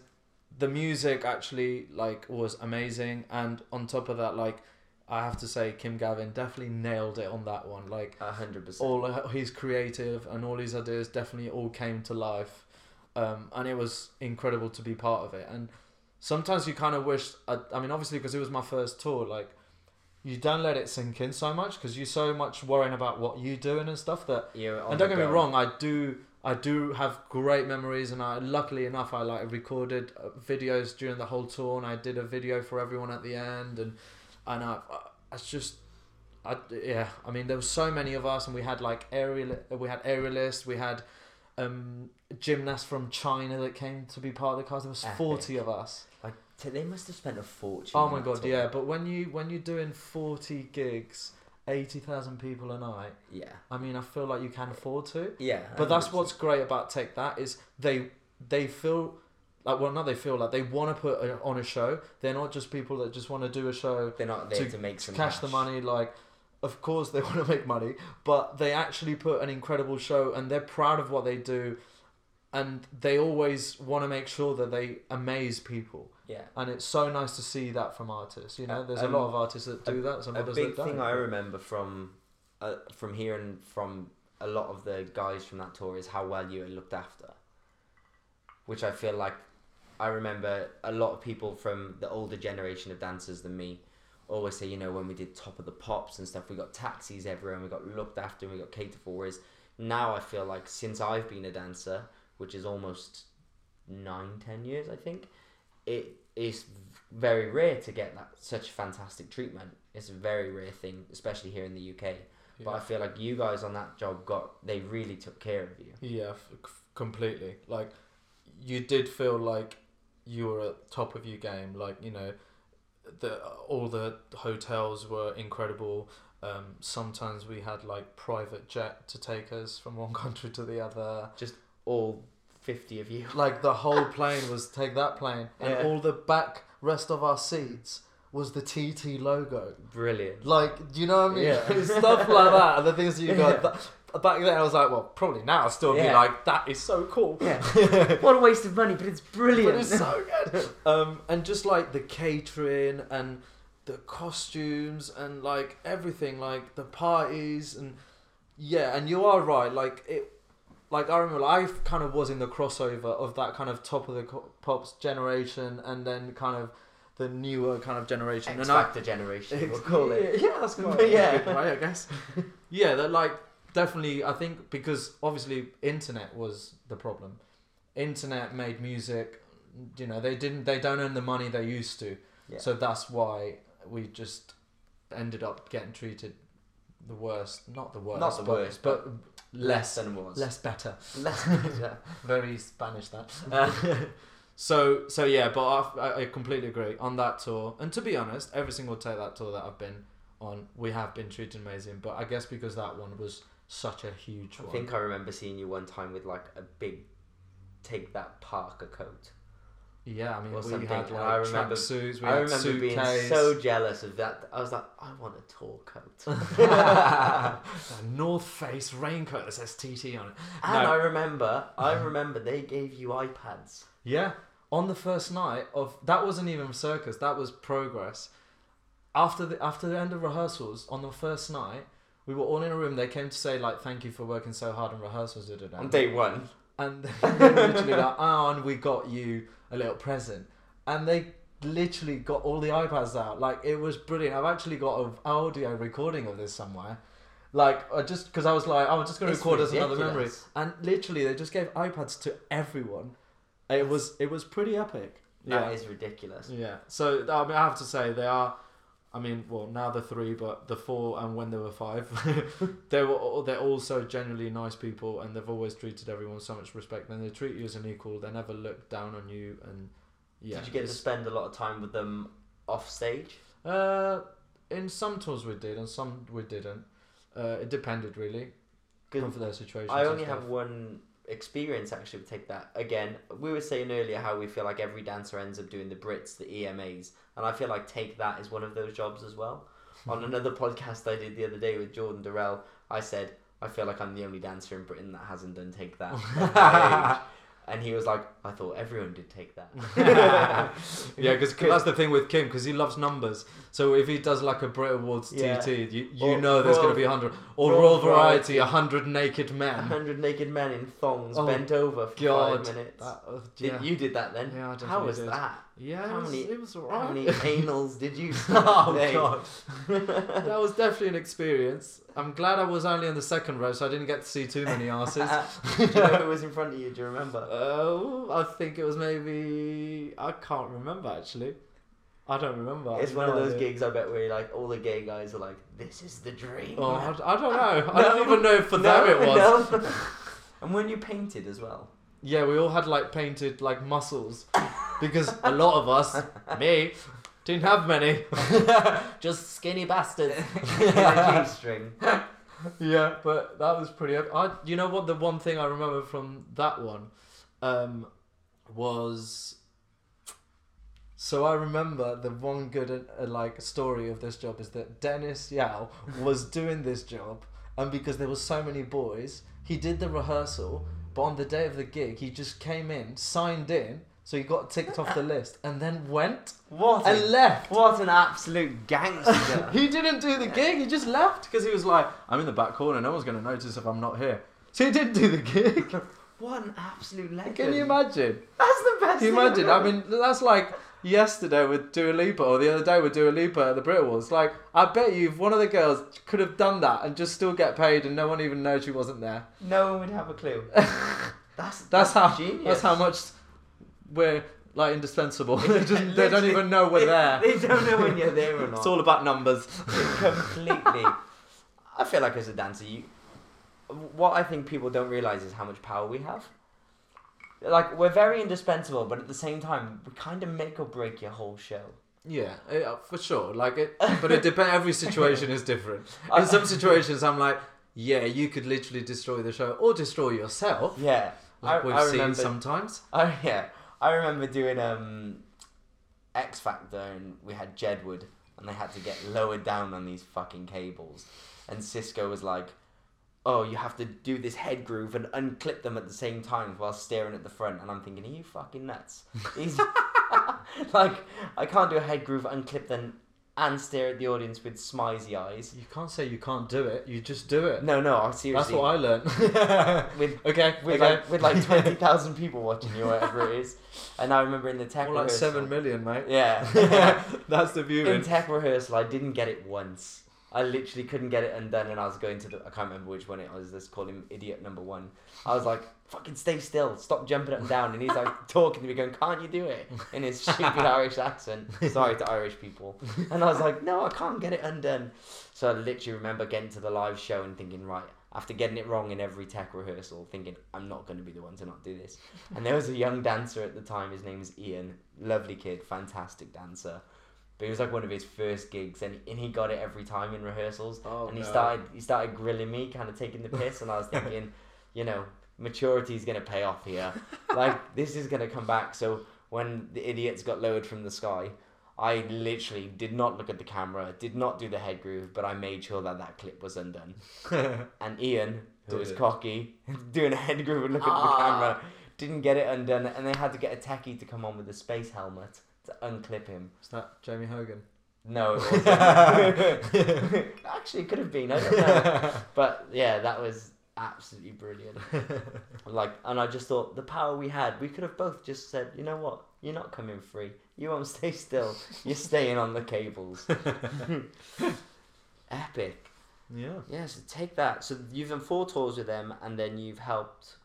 the music actually like was amazing. And on top of that, like I have to say, Kim Gavin definitely nailed it on that one. Like a hundred percent all he's creative and all his ideas definitely all came to life um, and it was incredible to be part of it and sometimes you kind of wish I, I mean obviously because it was my first tour like you don't let it sink in so much because you're so much worrying about what you're doing and stuff that You're and don't get me wrong I do I do have great memories and I luckily enough I like recorded uh, videos during the whole tour and I did a video for everyone at the end and and I, I it's just I, yeah, I mean, there were so many of us, and we had like aerial, we had aerialists, we had um, gymnasts from China that came to be part of the cast. There was Epic. forty of us. like they must have spent a fortune Oh my god, yeah! But when you when you're doing forty gigs, eighty thousand people a night, yeah I mean, I feel like you can afford to. yeah But that's 100%. what's great about Take That is they they feel like well, not they feel like they want to put a, on a show. They're not just people that just want to do a show they're not there to to, make some cash, the money like of course they want to make money but they actually put an incredible show and they're proud of what they do and they always want to make sure that they amaze people. Yeah. And it's so nice to see that from artists you know? There's Um, a lot of artists that do that some a big thing don't. I remember from uh, from hearing from a lot of the guys from that tour is how well you were looked after, which I feel like I remember a lot of people from the older generation of dancers than me always say, you know, when we did Top of the Pops and stuff, we got taxis everywhere and we got looked after and we got catered for. Whereas now I feel like since I've been a dancer, which is almost nine, ten years, I think, it is very rare to get that such fantastic treatment. It's a very rare thing, especially here in the UK. But I feel like you guys on that job got they really took care of you. Yeah, f- completely. Like, you did feel like you were at top of your game. Like, you know, the all the hotels were incredible. Um, sometimes we had like private jet to take us from one country to the other. All fifty of you. Like the whole plane was take that plane, and Yeah. all the back rest of our seats was the TT logo. Brilliant. Like, do you know what I mean? Yeah. Stuff like that, and the things you got. Yeah. That, back then, I was like, well, probably now I'll still be like, that is so cool. Yeah. what a waste of money, but it's brilliant. But it's so good. um, and just like the catering and the costumes and like everything, like the parties and yeah, and you are right. Like it, like I remember, I kind of was in the crossover of that kind of top of the pops generation, and then kind of the newer kind of generation. X and I, Factor generation, we'll call it. Yeah, that's quite Yeah. good, right? I guess. yeah, that like definitely. I think because obviously internet was the problem. Internet made music. You know, they didn't. They don't earn the money they used to. Yeah. So that's why we just ended up getting treated the worst. Not the worst. Not the but, worst, but Less less. than it was. Less better. Less better. Very Spanish that. Uh, so so yeah, but I, I- I completely agree on that tour. And to be honest, every single take that tour that I've been on, we have been treated amazing. But I guess because that one was such a huge I one. I think I remember seeing you one time with like a big take that Parker coat. Yeah, I mean we something, had like I remember- tracksuits, we I had remember being so jealous of that. I was like, I want a tall coat. a North Face raincoat that says TT on it. And No. I remember, I remember they gave you iPads. Yeah, on the first night of that wasn't even circus. That was progress. After the after the end of rehearsals on the first night, we were all in a room. They came to say like, "Thank you for working so hard in rehearsals." Da, da, da. On day one. And they literally like, "Oh, and we got you a little present," and they literally got all the iPads out. Like it was brilliant. I've actually got an audio recording of this somewhere. Like I just because I was like, oh, I was just going to record as another memory, and literally they just gave iPads to everyone. It was it was pretty epic. Yeah. That is ridiculous. Yeah. So I mean, I have to say they are. I mean, well, now the three, but the four and when there were five, they were all, they're also genuinely nice people, and they've always treated everyone so much respect, and they treat you as an equal. They never look down on you, and yeah. Did you get to spend a lot of time with them off stage? Uh, in some tours we did, and some we didn't. Uh, it depended really. Good. for their situations. I only have one experience actually with take that. Again, we were saying earlier how we feel like every dancer ends up doing the Brits, the EMAs, and I feel like take that is one of those jobs as well. On another podcast I did the other day with Jordan Durrell, I said I feel like I'm the only dancer in Britain that hasn't done take that. at my age." and he was like, I thought everyone did take that. yeah, because that's the thing with Kim, because he loves numbers. So if he does like a Brit Awards Yeah. TT, you, you Or know there's going to be a hundred. Or Royal Royal Variety, Variety. a hundred naked A men. hundred naked men in thongs Oh, bent over for God, five minutes. That, uh, Did, You did that then. Yeah, I How was did. that? Yeah, how it was, many- it was How many anals did you? oh say? god, that was definitely an experience. I'm glad I was only in the second row, so I didn't get to see too many asses. Do you know who was in front of you? Do you remember? Oh, I think it was maybe I can't remember actually. I don't remember. It's one of those idea. gigs I bet where like all the gay guys are like, "This is the dream." Oh, I, I don't know. I No. don't even know if for No, them it was. no. and when you painted as well. Yeah, we all had like painted like muscles because a lot of us, me, didn't have many. Just skinny bastards. in a G-string. yeah, but that was pretty. I, you know what? The one thing I remember from that one um, was. So I remember the one good uh, like story of this job is that Dennis Yao was doing this job, and because there were so many boys, he did the rehearsal. But on the day of the gig, he just came in, signed in, so he got ticked off the list, and then went What? and a, left. what an absolute gangster! He didn't do the gig. He just left because he was like, "I'm in the back corner. No one's going to notice if I'm not here." So he didn't do the gig. What an absolute legend. Can you imagine? That's the best. Can you thing imagine? I mean, that's like yesterday with Dua Lipa, or the other day with Dua Lipa at the Brit Awards. Like, I bet you, if one of the girls could have done that and just still get paid, and no one even knows she wasn't there. no one would have a clue. That's That's how. genius. That's how much we're like indispensable. they, just, they don't even know we're there. They don't know when you're there or not. It's all about numbers. completely. I feel like as a dancer, you, what I think people don't realize is how much power we have. Like we're very indispensable, but at the same time, we kind of make or break your whole show. Yeah, uh, for sure. Like it, but it depends. Every situation is different. In some situations, I'm like, yeah, you could literally destroy the show or destroy yourself. Yeah, Like I, we've I seen sometimes. Oh yeah, I remember doing um, X Factor, and we had Jedward, and they had to get lowered down on these fucking cables, and Cisco was like, "Oh, you have to do this head groove and unclip them at the same time while staring at the front," and I'm thinking, "Are you fucking nuts?" Like, I can't do a head groove, unclip them, and stare at the audience with smizey eyes. You can't say you can't do it. You just do it. No, no, I seriously. That's what I learned. with okay, with okay. like with like twenty thousand people watching you, whatever it is. And I remember in the tech More like rehearsal- seven million, mate. Yeah. That's the view. in tech rehearsal, I didn't get it once. I literally couldn't get it undone, and I was going to the. I can't remember which one it was. Let's call him idiot number one. I was like, "Fucking stay still! Stop jumping up and down!" And he's like talking to me, going, "Can't you do it?" In his stupid Irish accent. Sorry to Irish people. And I was like, "No, I can't get it undone." So I literally remember getting to the live show and thinking, "Right." After getting it wrong in every tech rehearsal, thinking I'm not going to be the one to not do this, and there was a young dancer at the time. His name was Ian, lovely kid, fantastic dancer. But it was like one of his first gigs, and, and he got it every time in rehearsals. Oh, and he no. started he started grilling me, kind of taking the piss, and I was thinking, you know, maturity is gonna pay off here. like this is gonna come back. So when the idiots got lowered from the sky, I literally did not look at the camera, did not do the head groove, but I made sure that that clip was undone. And Ian, who Did was it. cocky, doing a head groove and looking at the Ah. camera, didn't get it undone, and they had to get a techie to come on with a space helmet to unclip him. Is that Jamie Hogan? No, it wasn't. Actually, it could have been. I don't know. But yeah, that was absolutely brilliant. Like, and I just thought the power we had, we could have both just said, you know what, you're not coming free. You won't stay still. You're staying on the cables. Epic. Yeah. Yeah. So take that. So you've done four tours with them, and then you've helped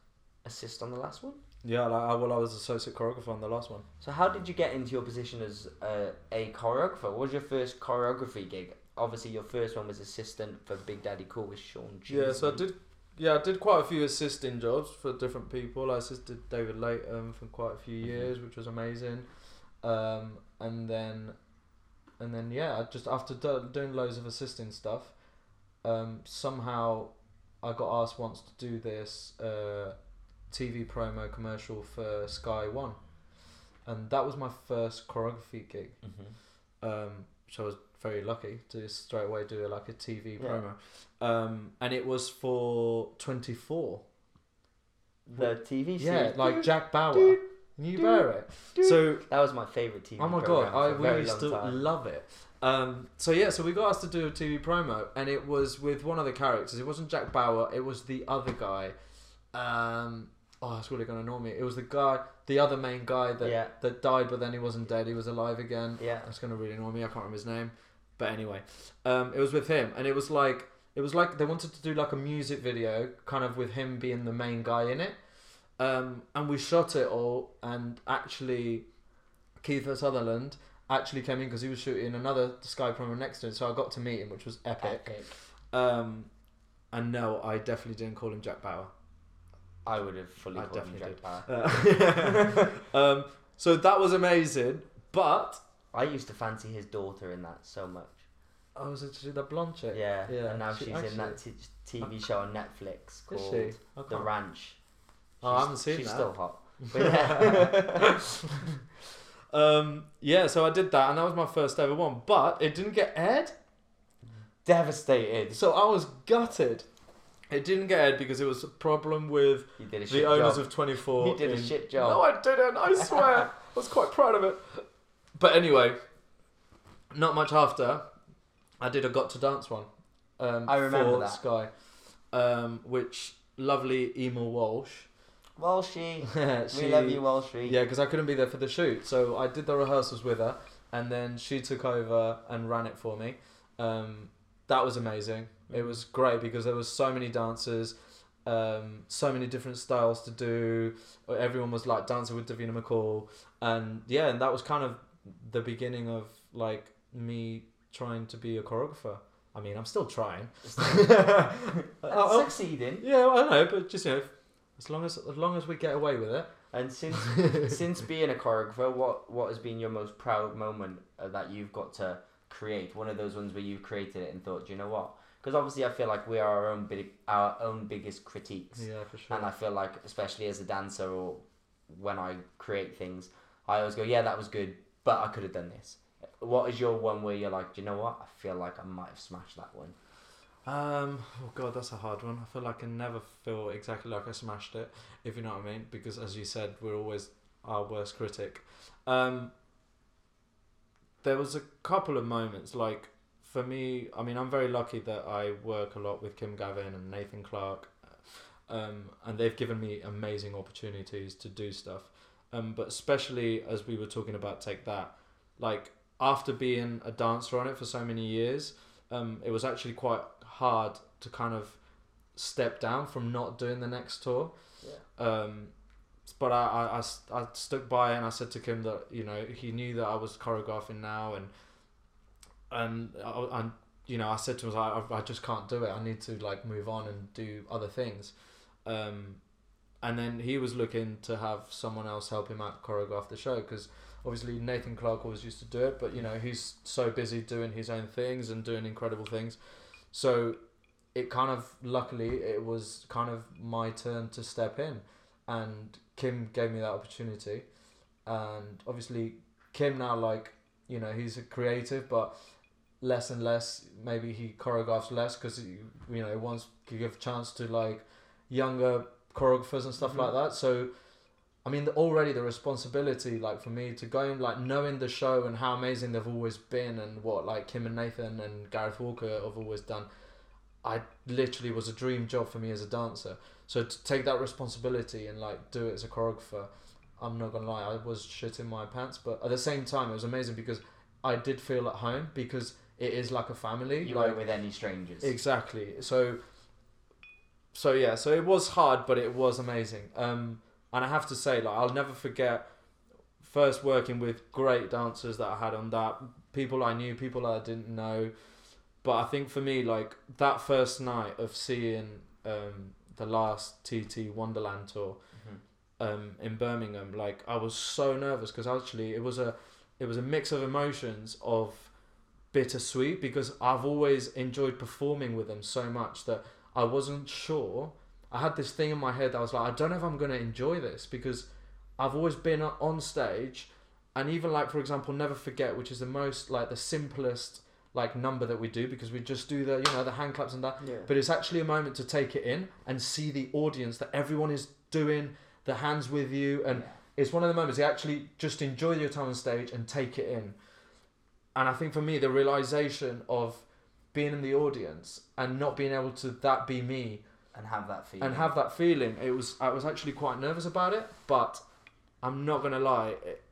assist on the last one. Yeah, like, I, well, I was associate choreographer on the last one. So how did you get into your position as a, a choreographer? What was your first choreography gig? Obviously, your first one was assistant for Big Daddy Cool with Sean. Yeah, so I did. Yeah, I did quite a few assisting jobs for different people. I assisted David Layton for quite a few Mhm. years, which was amazing. Um, and then, and then yeah, I just after do, doing loads of assisting stuff, um, somehow I got asked once to do this uh, TV promo commercial for Sky One, and that was my first choreography gig Mhm. um, which I was very lucky to straight away do like a TV Yeah. promo. Um, and it was for 24. The TV series. Yeah, like Jack Bauer. Can you bear it? So, that was my favorite TV. oh my god, I for a we very used to time. love it. Um, so yeah, so we got asked to do a TV promo, and it was with one of the characters. It wasn't Jack Bauer. It was the other guy. Um, oh, it's really gonna annoy me. It was the guy, the other main guy that Yeah. that died, but then he wasn't dead. He was alive again. Yeah. That's gonna really annoy me. I can't remember his name, but anyway, um, it was with him, and it was like it was like they wanted to do like a music video, kind of with him being the main guy in it. Um, and we shot it all, and actually, Kiefer Sutherland actually came in because he was shooting another Sky promo next to it, so I got to meet him, which was epic. Epic. Um, and no, I definitely didn't call him Jack Bauer. I would have fully I called him Jack. Bauer. Uh, um, so that was amazing, but I used to fancy his daughter in that so much. I was actually the blonde chick. Yeah. Yeah, And now she she's in that t- TV show on Netflix called The Ranch. Oh, I haven't seen She's that. still hot. But yeah. Um, yeah, so I did that, and that was my first ever one. But it didn't get aired, Devastated. so I was gutted. It didn't get aired because it was a problem with You did a the owners job. of Twenty Four. You did a shit job. No, I didn't. I swear. I was quite proud of it. But anyway, not much after, I did a Got to Dance one. Um, I remember for that. Sky, um, which lovely Emil Walsh Walshy. We love you, Walshy. Yeah, because I couldn't be there for the shoot, so I did the rehearsals with her, and then she took over and ran it for me. Um, that was amazing. It was great because there was so many dancers, um, so many different styles to do. Everyone was like dancing with Davina McCall, and yeah, and that was kind of the beginning of like me trying to be a choreographer. I mean, I'm still trying. Oh, Succeeding. yeah, I know, but just you know, as long as as long as we get away with it. And since since being a choreographer, what what has been your most proud moment uh, that you've got to create? One of those ones where you've created it and thought, "Do you know what? Because obviously, I feel like we are our own big, our own biggest critiques, Yeah, for sure. and I feel like, especially as a dancer or when I create things, I always go, "Yeah, that was good, but I could have done this." What is your one where you're like, "Do you know what? I feel like I might have smashed that one." Um, oh god, that's a hard one. I feel like I never feel exactly like I smashed it, if you know what I mean. Because as you said, we're always our worst critic. Um, there was a couple of moments, like for me, I mean, I'm very lucky that I work a lot with Kim Gavin and Nathan Clark, um, and they've given me amazing opportunities to do stuff. Um, but especially as we were talking about Take That, like after being a dancer on it for so many years, um, it was actually quite hard to kind of step down from not doing the next tour. Yeah. Um, but I stuck by and I said to Kim that you know he knew that I was choreographing now and and I, you know I said to him I, I just can't do it. I need to like move on and do other things. Um, and then he was looking to have someone else help him out choreograph the show because obviously Nathan Clark always used to do it but you know he's so busy doing his own things and doing incredible things. So it kind of luckily it was kind of my turn to step in and Kim gave me that opportunity. And obviously Kim now like you know he's a creative but less and less. Maybe he choreographs less because you know he wants to give a chance to like younger choreographers and stuff Mhm. like that. So I mean already the responsibility like for me to go and like knowing the show and how amazing they've always been and what like Kim and Nathan and Gareth Walker have always done I literally was a dream job for me as a dancer. So to take that responsibility and like do it as a choreographer, I'm not gonna lie, I was shitting my pants, but at the same time, it was amazing because I did feel at home because it is like a family. You like weren't with any strangers. exactly. So, so yeah, so it was hard, but it was amazing. Um, and I have to say, like, I'll never forget first working with great dancers that I had on that, people I knew, people I didn't know. But I think for me, like that first night of seeing um, the last TT Wonderland tour Mhm. um, in Birmingham, like I was so nervous because actually it was a it was a mix of emotions of bittersweet because I've always enjoyed performing with them so much that I wasn't sure. I had this thing in my head that I was like, I don't know if I'm going to enjoy this because I've always been on stage and even like for example never forget which is the most like the simplest like number that we do because we just do the you know the hand claps and that Yeah. but it's actually a moment to take it in and see the audience that everyone is doing the hands with you and Yeah. it's one of the moments you actually just enjoy your time on stage and take it in and i think for me the realization of being in the audience and not being able to that be me and have that feeling. and have that feeling it was i was actually quite nervous about it but i'm not gonna lie it,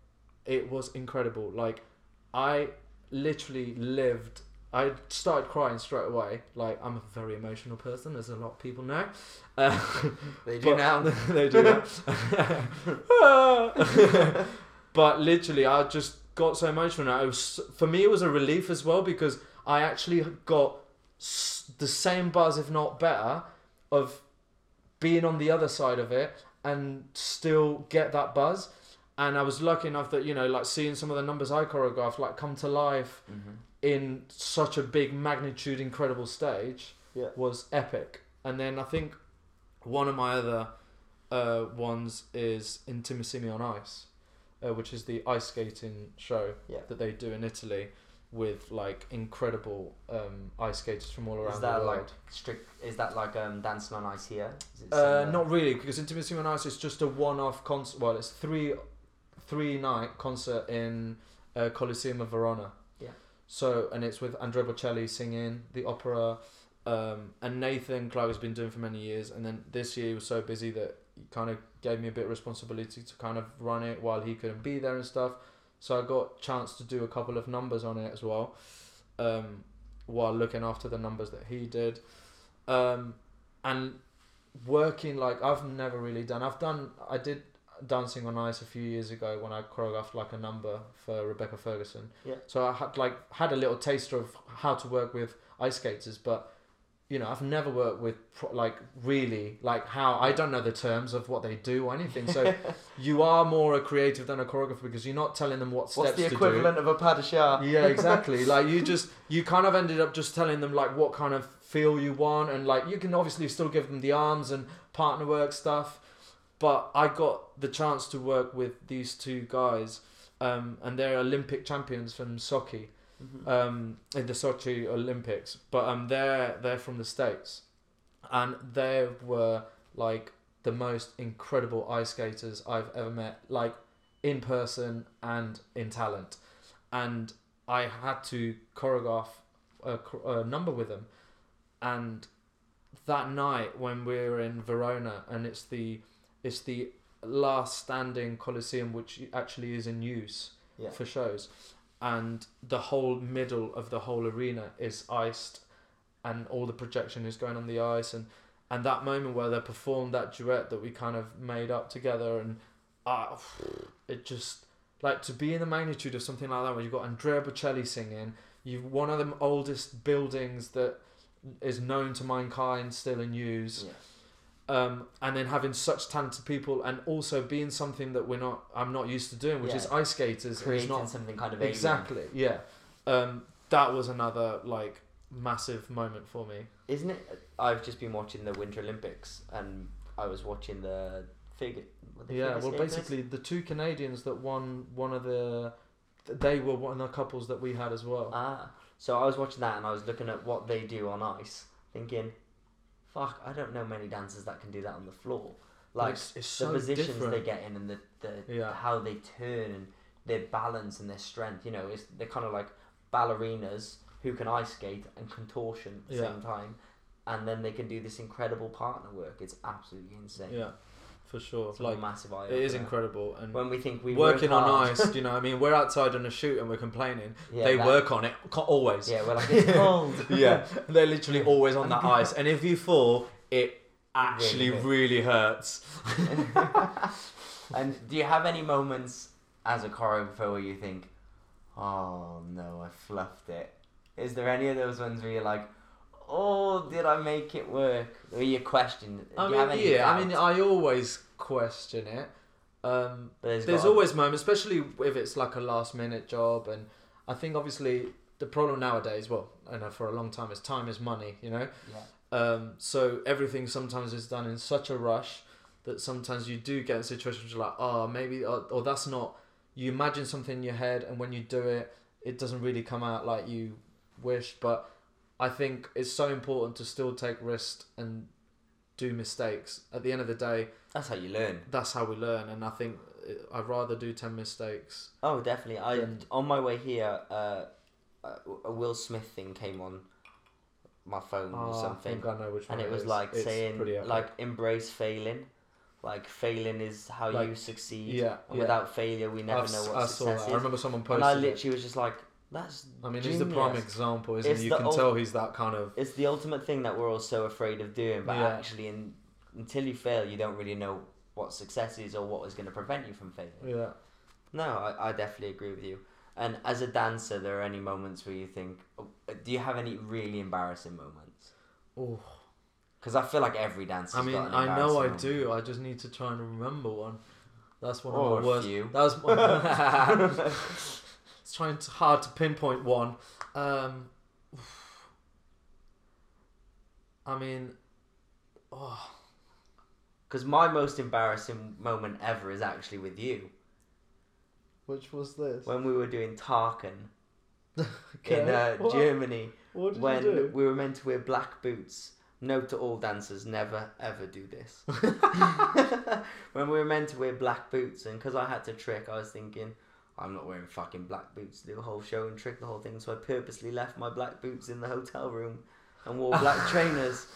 it was incredible like i literally lived i started crying straight away like i'm a very emotional person as a lot of people know uh, They do but- now. they do that. but literally, I just got so emotional. It was for me, it was a relief as well because I actually got the same buzz, if not better, of being on the other side of it and still get that buzz. And I was lucky enough that you know, like seeing some of the numbers I choreographed, like come to life Mhm. in such a big magnitude, incredible stage Yeah. was epic. And then I think one of my other uh, ones is Intimissimi on Ice, uh, which is the ice skating show Yeah. that they do in Italy with like incredible um, ice skaters from all around Is that the like world. strict? Is that like um dancing on ice here? Is it Uh, not really, because Intimissimi on Ice is just a one-off concert. Well, it's three, three night concert in uh, Coliseum of Verona. Yeah. So and it's with Andrea Bocelli singing the opera, um, and Nathan Clark has been doing for many years. And then this year he was so busy that he kind of gave me a bit of responsibility to kind of run it while he couldn't be there and stuff. So I got chance to do a couple of numbers on it as well, um, while looking after the numbers that he did, um, and working like I've never really done. I've done I did dancing on ice a few years ago when I choreographed like a number for Rebecca Ferguson. Yeah. So I had like had a little taster of how to work with ice skaters, but you know I've never worked with like really like how I don't know the terms of what they do or anything. So you are more a creative than a choreographer because you're not telling them what steps What's the equivalent of a pas de? Yeah, exactly. like you just you kind of ended up just telling them like what kind of feel you want, and like you can obviously still give them the arms and partner work stuff. But I got the chance to work with these two guys, um, and they're Olympic champions from Sochi, Mhm. um, in the Sochi Olympics. But um, they're they're from the states, and they were like the most incredible ice skaters I've ever met, like in person and in talent. And I had to choreograph a, a number with them, and that night when we were in Verona, and it's the it's the last standing Colosseum which actually is in use Yeah. for shows, and the whole middle of the whole arena is iced, and all the projection is going on the ice, and and that moment where they performed that duet that we kind of made up together, and uh, it just like to be in the magnitude of something like that where you've got Andrea Bocelli singing, you've one of the oldest buildings that is known to mankind still in use. Um, and then having such talented people and also being something that we're not I'm not used to doing which is ice skaters Creating not something kind of alien. exactly yeah um, that was another like massive moment for me Isn't it? I've just been watching the Winter Olympics, and I was watching the figure. they yeah figure well basically the two Canadians that won one of the they were one of the couples that we had as well Ah, so I was watching that, and I was looking at what they do on ice, thinking, "Fuck, I don't know many dancers that can do that on the floor." Like it's, it's the so positions different. they get in, and the, the Yeah. how they turn, and their balance and their strength. You know, it's they're kind of like ballerinas who can ice skate and contortion at the Yeah. same time, and then they can do this incredible partner work. It's absolutely insane. yeah for sure. It's like massive eye. it is incredible and When we think we working work on ice you know I mean? We're outside on a shoot and we're complaining. Yeah, they that- work on it always. Yeah, we're like it's cold. yeah, they're literally always on that ice, and if you fall, it actually Really really, hurts. and do you have any moments as a choreographer where you think, "Oh no, I fluffed it"? Is there any of those ones where you're like, "Oh, did I make it work?" Or you question? I you mean, yeah, I mean. I always question it. Um, there's, there's always moments, especially if it's like a last minute job, and I think obviously the problem nowadays, well, I know for a long time, is time is money. You know, yeah. Um, so everything sometimes is done in such a rush that sometimes you do get in situations where you're like, oh, maybe, or, or that's not. You imagine something in your head, and when you do it, it doesn't really come out like you wish. But I think it's so important to still take risks and do mistakes. At the end of the day, That's how you learn. that's how we learn. And I think uh, I'd rather do ten mistakes. Oh, definitely. I Then- on my way here, uh, uh, a Will Smith thing came on my phone or Oh, I something. think I know which one. and it was is. like It's saying like embrace failing like failing is how you succeed yeah, and yeah. without failure we never I've know what I saw success that. I remember someone posted and I it. literally was just like that's I mean, he's the prime example, isn't It's he? You can ul- tell he's that kind of. it's the ultimate thing that we're all so afraid of doing but Yeah. actually in, until you fail you don't really know what success is or what is going to prevent you from failing Yeah. no I, I definitely agree with you and as a dancer there are any moments where you think oh, uh, do you have any really embarrassing moments Oh, because I feel like every dancer I mean, I know I do. I just need to try and remember one. That's one Or of my worst. few. That was. It's trying to, hard to pinpoint one. Um, I mean, oh, Because my most embarrassing moment ever is actually with you. which was this? When we were doing Tarkan Okay, in uh, what? Germany. What did when you do? we were meant to wear black boots. Note to all dancers, never ever do this. when we were meant to wear black boots, and because I had to trick, I was thinking, I'm not wearing fucking black boots to do a whole show and trick the whole thing. So I purposely left my black boots in the hotel room and wore black trainers.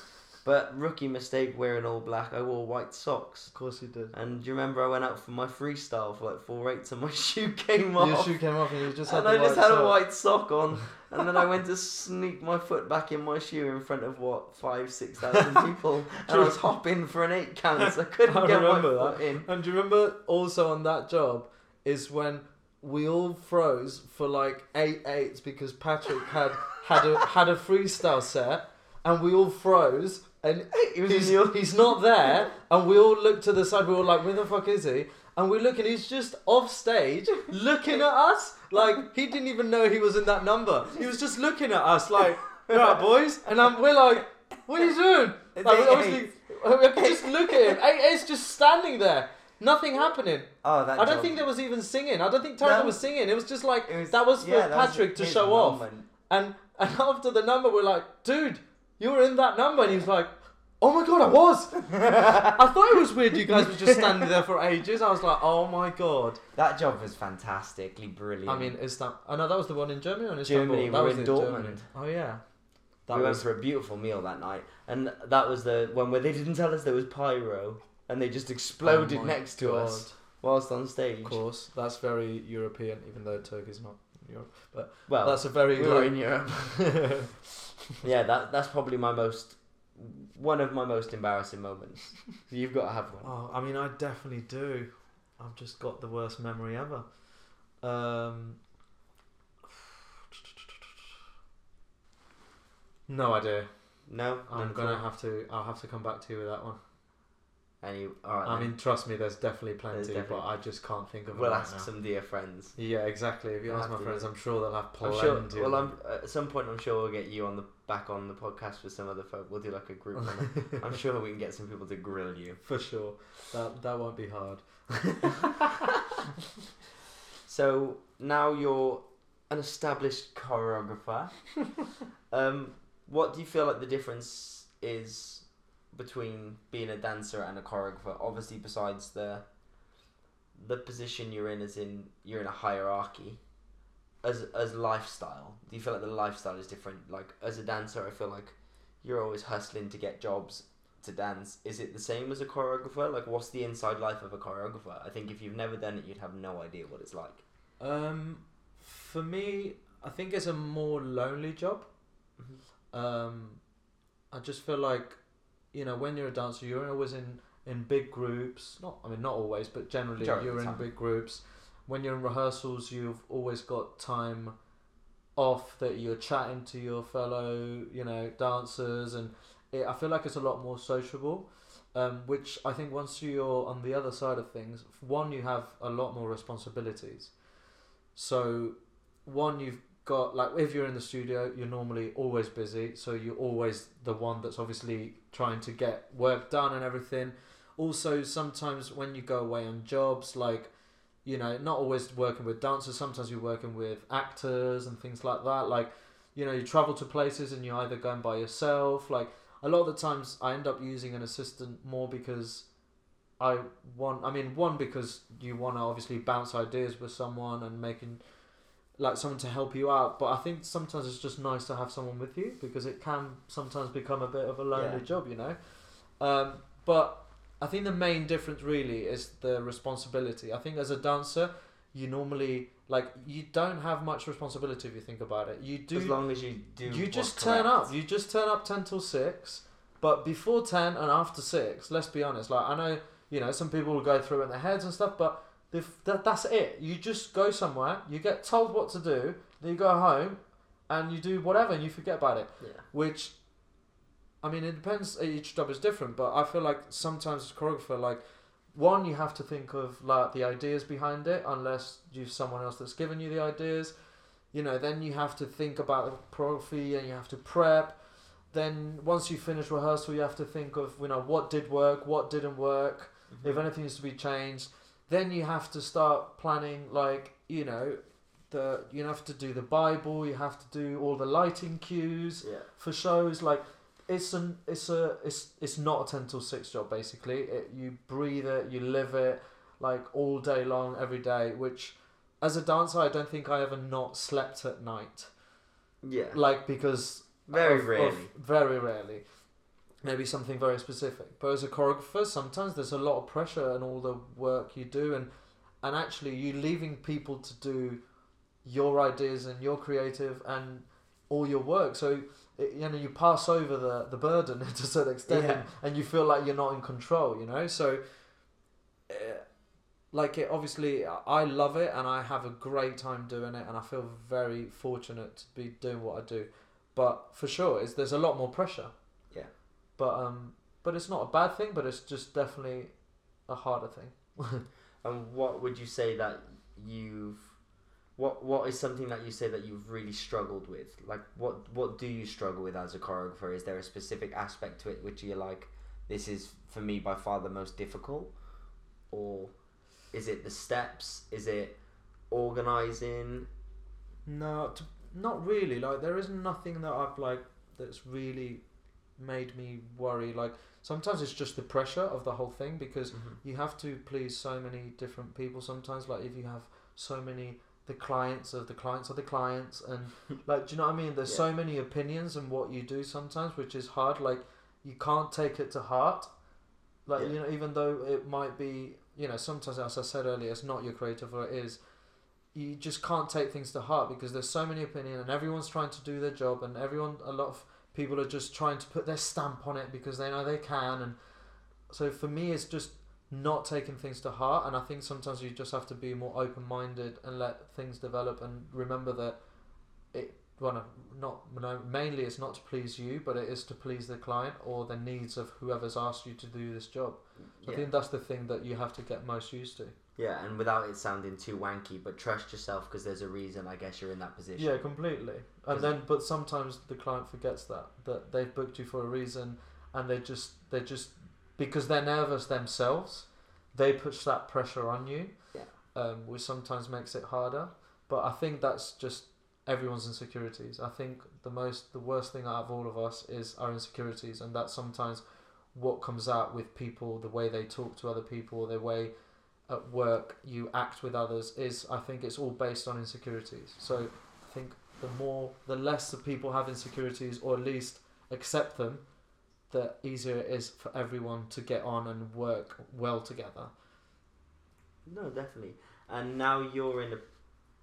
But rookie mistake wearing all black. I wore white socks. Of course you did. And do you remember I went out for my freestyle for like four eights and my shoe came off. Your shoe came off and you just had and I just had sock. a white sock on, and then I went to sneak my foot back in my shoe in front of what five, six thousand people, and I was hopping for an eight count, so I couldn't I get my foot that. in. And do you remember also on that job is when we all froze for like eight eights because Patrick had had a had a freestyle set and we all froze and he's, he's not there and we all looked to the side we were like where the fuck is he? And we look and he's just off stage looking at us like he didn't even know he was in that number. He was just looking at us like right boys? And um, we're like what are you doing? Like, obviously we could just look at him. Eight's just standing there nothing happening Oh, that. I don't job. think there was even singing. I don't think Tyler was singing. It was just like was- that was for yeah, that was Patrick to show off. And and after the number, we're like, dude, you were in that number, and he was like, oh my god, I was. I thought it was weird. You guys were just standing there for ages. I was like, oh my god. That job was fantastically brilliant. I mean, is that? Oh, I know that was the one in Germany or in Istanbul. Germany, That we was in Germany. Dortmund. Oh yeah. That we went was for a beautiful meal that night, and that was the one where they didn't tell us there was pyro, and they just exploded Oh next to God. us whilst on stage. Of course, that's very European, even though Turkey's not Europe. But well, that's a very we were in Europe. yeah, that that's probably my most one of my most embarrassing moments. You've got to have one. Oh, I mean, I definitely do. I've just got the worst memory ever. Um, no idea. No, I'm gonna have to. I'll have to come back to you with that one. Any? All right. I then. mean, trust me, there's definitely plenty, There's definitely- but I just can't think of we'll right ask now. some dear friends. Yeah, exactly. If you We'll ask my friends, I'm sure they'll have I'm plenty. sure. Well. I'm at some point. I'm sure we'll get you on the back on the podcast with some other folk. We'll do like a group. one. I'm sure we can get some people to grill you. for sure. That that won't be hard. So now you're an established choreographer. um, what do you feel like the difference is between being a dancer and a choreographer? Obviously, besides the the position you're in, as in you're in a hierarchy. As as lifestyle, do you feel like the lifestyle is different? Like as a dancer, I feel like you're always hustling to get jobs to dance. Is it the same as a choreographer? Like, what's the inside life of a choreographer? I think if you've never done it, you'd have no idea what it's like. Um, for me, I think it's a more lonely job. Um, I just feel like, you know, when you're a dancer, you're always in in big groups. Not, I mean, not always, but generally you're in time. big groups. When you're in rehearsals, you've always got time off that you're chatting to your fellow, you know, dancers, and it, I feel like it's a lot more sociable. Um, which I think once you're on the other side of things, one you have a lot more responsibilities. So, one you've got like if you're in the studio, you're normally always busy, so you're always the one that's obviously trying to get work done and everything. Also, sometimes when you go away on jobs, like you know, not always working with dancers. Sometimes you're working with actors and things like that. Like, you know, you travel to places and you're either going by yourself. Like, a lot of the times I end up using an assistant more because I want, I mean, one, because you want to obviously bounce ideas with someone and making, like, someone to help you out. But I think sometimes it's just nice to have someone with you because it can sometimes become a bit of a lonely Yeah. job, you know? Um, but I think the main difference really is the responsibility. I think as a dancer, you normally like you don't have much responsibility if you think about it. You do as long as you do. you just turn correct. up. You just turn up ten till six. But before ten and after six, let's be honest. Like I know you know some people will go through it in their heads and stuff, but that, that's it. You just go somewhere. You get told what to do. Then you go home, and you do whatever, and you forget about it Yeah. which I mean, it depends. Each job is different, but I feel like sometimes as a choreographer, like one, you have to think of like the ideas behind it, unless you've someone else that's given you the ideas. You know, then you have to think about the choreography and you have to prep. Then once you finish rehearsal, you have to think of you know what did work, what didn't work, Mm-hmm. if anything needs to be changed. Then you have to start planning, like you know, the you have to do the Bible, you have to do all the lighting cues Yeah. for shows like it's an it's a it's it's not a 10 till 6 job basically it, you breathe it you live it like all day long every day which as a dancer i don't think i ever not slept at night Yeah. like because Very of- of- rarely. very rarely maybe something very specific. But as a choreographer, sometimes there's a lot of pressure and all the work you do, and and actually you leaving people to do your ideas and your creative and all your work. So it, you know you pass over the the burden to a certain extent, Yeah. and, and you feel like you're not in control. You know, so. Uh, like it obviously I love it and I have a great time doing it and I feel very fortunate to be doing what I do but for sure it's, there's a lot more pressure. But um but it's not a bad thing but it's just definitely a harder thing And what would you say that you've what what is something that you say that you've really struggled with? Like what what do you struggle with as a choreographer? Is there a specific aspect to it which you're like, this is for me by far the most difficult? Or is it the steps? Is it organizing? no not really like there is nothing that I've like that's really made me worry like sometimes it's just the pressure of the whole thing because mm-hmm. you have to please so many different people sometimes like if you have so many the clients of the clients of the clients and like do you know what i mean? There's so many opinions in what you do sometimes which is hard like you can't take it to heart. Like Yeah. you know even though it might be you know sometimes as i said earlier it's not your creative or it is you just can't take things to heart because there's so many opinions and everyone's trying to do their job and everyone a lot of people are just trying to put their stamp on it because they know they can and so for me it's just not taking things to heart and i think sometimes you just have to be more open-minded and let things develop and remember that it well no, not no, mainly it's not to please you but it is to please the client or the needs of whoever's asked you to do this job i Yeah. think that's the thing that you have to get most used to Yeah, and without it sounding too wanky, but trust yourself because there's a reason. I guess you're in that position. Yeah, completely. And then, but sometimes the client forgets that that they've booked you for a reason, and they just they just because they're nervous themselves, they push that pressure on you. Yeah. Um, which sometimes makes it harder. But I think that's just everyone's insecurities. I think the most the worst thing out of all of us is our insecurities, and that's sometimes what comes out with people, the way they talk to other people, the way at work you act with others is I think it's all based on insecurities. So I think the more the less the people have insecurities or at least accept them, the easier it is for everyone to get on and work well together. No, definitely. And now you're in a.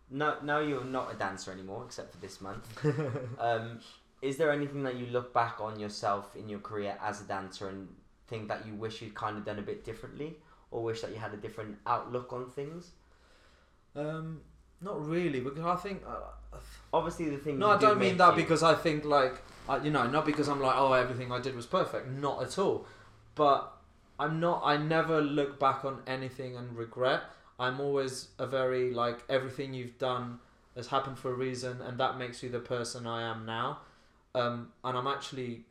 No, now you're not a dancer anymore, except for this month. um, is there anything that you look back on yourself in your career as a dancer and think that you wish you'd kind of done a bit differently, or wish that you had a different outlook on things? Um, not really, because I think uh, Obviously, the thing. no, I do don't mean that you- because I think like I, you know not because I'm like oh everything I did was perfect, not at all. But I'm not. I never look back on anything and regret. I'm always a very like everything you've done has happened for a reason, and that makes you the person I am now. Um, and I'm actually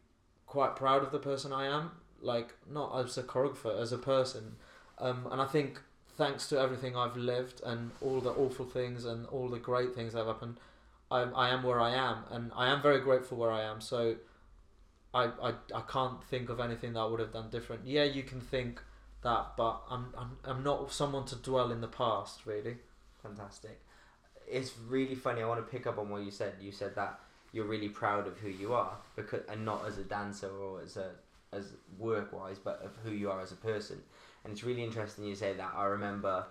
quite proud of the person I am. Like not as a choreographer, as a person. Um, and I think thanks to everything I've lived and all the awful things and all the great things that have happened, I, I am where I am, and I am very grateful where I am. So, I, I, I can't think of anything that I would have done different. Yeah, you can think that, but I'm, I'm I'm not someone to dwell in the past, really. Fantastic. It's really funny. I want to pick up on what you said. You said that you're really proud of who you are, because and not as a dancer or as a as work wise, but of who you are as a person. And it's really interesting you say that. I remember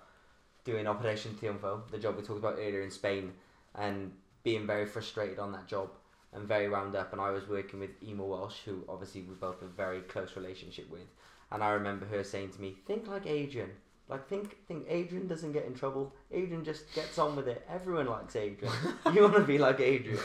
doing Operation Triunfo, the job we talked about earlier in Spain, and being very frustrated on that job and very wound up. And I was working with Ema Walsh, who obviously we both have a very close relationship with. And I remember her saying to me, "Think like Adrian. Like think think Adrian doesn't get in trouble. Adrian just gets on with it. Everyone likes Adrian. you want to be like Adrian."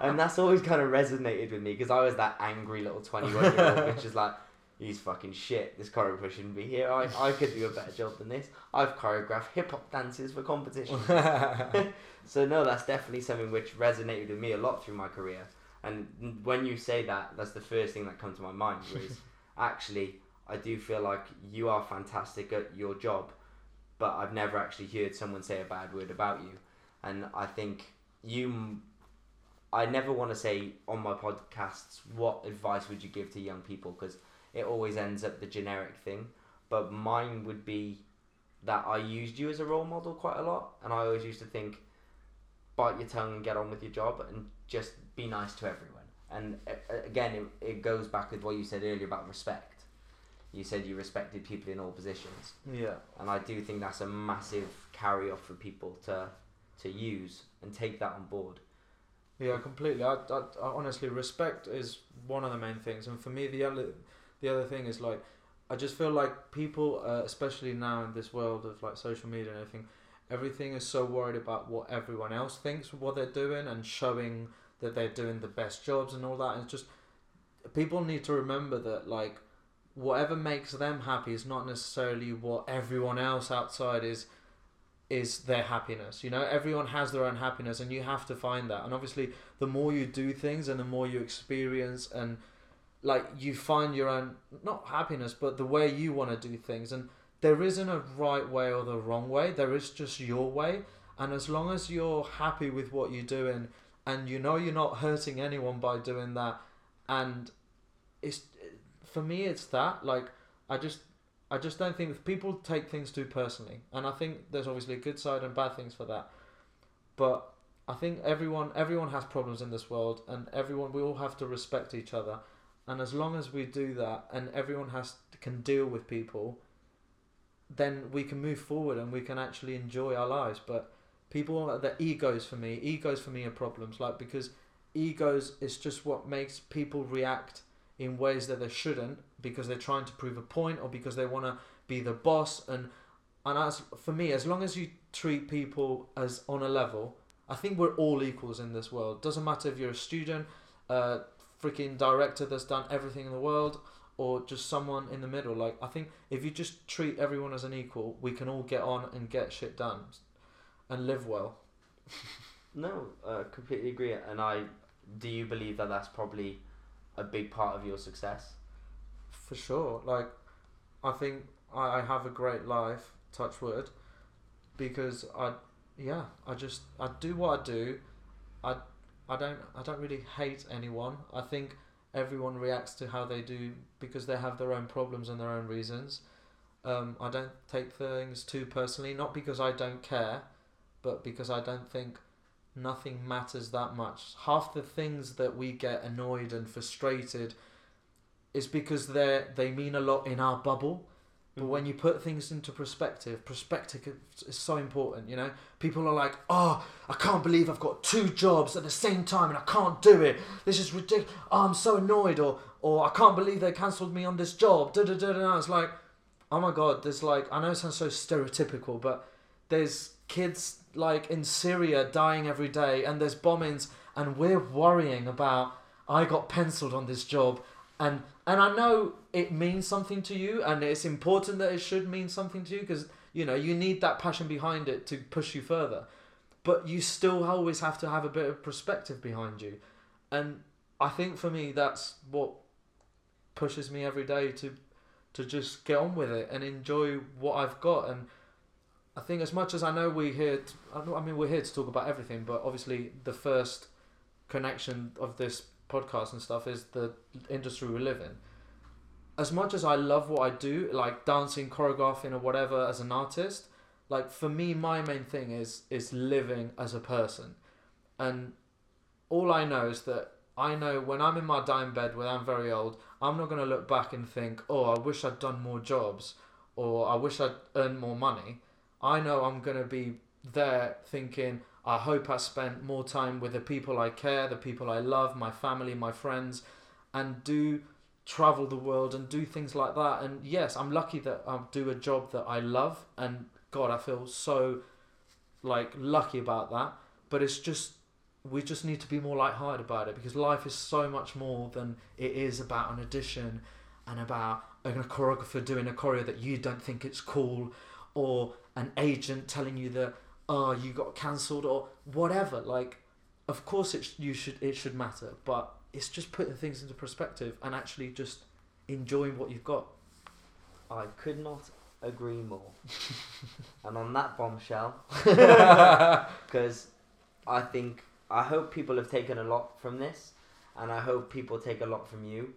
and that's always kind of resonated with me because I was that angry little twenty-one year old, which is like, "He's fucking shit. This choreographer shouldn't be here. I I could do a better job than this. I've choreographed hip hop dances for competition." So no, that's definitely something which resonated with me a lot through my career. And when you say that, that's the first thing that comes to my mind. Was actually, I do feel like you are fantastic at your job, but I've never actually heard someone say a bad word about you. And I think you, I never want to say on my podcasts what advice would you give to young people because it always ends up the generic thing. But mine would be that I used you as a role model quite a lot, and I always used to think bite your tongue and get on with your job and just be nice to everyone. And uh, uh, again, it, it goes back with what you said earlier about respect. You said you respected people in all positions, Yeah. and I do think that's a massive carry off for people to to use and take that on board. Yeah, completely. I, I, I honestly respect is one of the main things, and for me, the other the other thing is like I just feel like people, uh, especially now in this world of like social media and everything, everything is so worried about what everyone else thinks what they're doing and showing that they're doing the best jobs and all that. And just people need to remember that like whatever makes them happy is not necessarily what everyone else outside is is their happiness. You know, everyone has their own happiness, and you have to find that. And obviously, the more you do things and the more you experience and like you find your own not happiness, but the way you want to do things. And there isn't a right way or the wrong way. There is just your way. And as long as you're happy with what you're doing, and you know you're not hurting anyone by doing that, and it's for me, it's that like I just I just don't think people take things too personally, and I think there's obviously a good side and bad things for that. But I think everyone everyone has problems in this world, and everyone we all have to respect each other. And as long as we do that, and everyone has can deal with people, then we can move forward and we can actually enjoy our lives. But people, the egos for me, egos for me are problems. Like because egos is just what makes people react in ways that they shouldn't because they're trying to prove a point or because they want to be the boss and and as for me as long as you treat people as on a level i think we're all equals in this world doesn't matter if you're a student a freaking director that's done everything in the world or just someone in the middle like i think if you just treat everyone as an equal we can all get on and get shit done and live well No, uh, completely agree. And I do you believe that that's probably a big part of your success? For sure. Like, I think I, I have a great life, touch wood, because I, yeah, I just, I do what I do. I, I don't, I don't really hate anyone. I think everyone reacts to how they do because they have their own problems and their own reasons. Um, I don't take things too personally, not because I don't care, but because I don't think nothing matters that much. Half the things that we get annoyed and frustrated is because they they mean a lot in our bubble. But when mm-hmm. you put things into perspective, perspective is so important. You know, people are like, "Oh, I can't believe I've got two jobs at the same time and I can't do it. This is ridiculous. Oh, I'm so annoyed." Or, "Or I can't believe they cancelled me on this job." Da da da da. It's like, oh my god. There's like, I know it sounds so stereotypical, but there's kids like in Syria dying every day, and there's bombings, and we're worrying about. I got penciled on this job, and and I know it means something to you, and it's important that it should mean something to you because you know you need that passion behind it to push you further. But you still always have to have a bit of perspective behind you, and I think for me that's what pushes me every day to to just get on with it and enjoy what I've got and. I think as much as I know we're here, t- I know- I mean we're here to talk about everything, but obviously the first connection of this podcast and stuff is the industry we live in. As much as I love what I do, like dancing, choreographing, or whatever, as an artist, like for me, my main thing is is living as a person, and all I know is that I know when I'm in my dying bed when I'm very old, I'm not gonna look back and think, oh, I wish I'd done more jobs, or I wish I'd earned more money. I know I'm gonna be there thinking, I hope I spent more time with the people I care, the people I love, my family, my friends, and do travel the world and do things like that. And yes, I'm lucky that I do a job that I love, and God, I feel so like lucky about that. But it's just we just need to be more light-hearted about it because life is so much more than it is about an audition and about a choreographer doing a choreo that you don't think it's cool or an agent telling you that oh you got cancelled or whatever like of course it sh- you should it should matter but it's just putting things into perspective and actually just enjoying what you've got I could not agree more. and on that bombshell, because I think I hope people have taken a lot from this, and I hope people take a lot from you.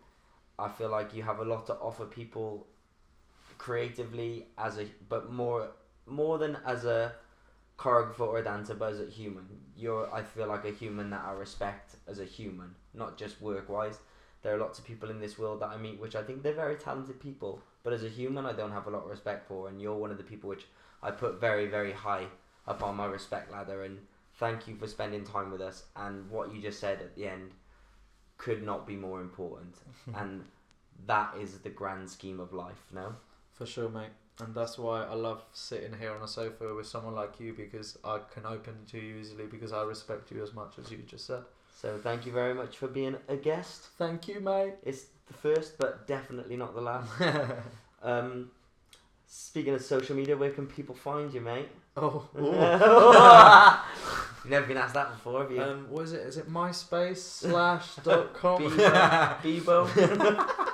I feel like you have a lot to offer people creatively as a, but more more than as a choreographer or a dancer, but as a human. You're, I feel like a human that I respect as a human, not just work wise. There are lots of people in this world that I meet, which I think they're very talented people, but as a human, I don't have a lot of respect for. And you're one of the people which I put very, very high up on my respect ladder. And thank you for spending time with us. And what you just said at the end could not be more important. and that is the grand scheme of life, no? For sure, mate. And that's why I love sitting here on a sofa with someone like you because I can open to you easily because I respect you as much as you just said. So thank you very much for being a guest. Thank you, mate. It's the first, but definitely not the last. um, speaking of social media, where can people find you, mate? oh, You've never been asked that before, have you? um, what is it? Is it MySpace slash dot com? Bebo. Bebo.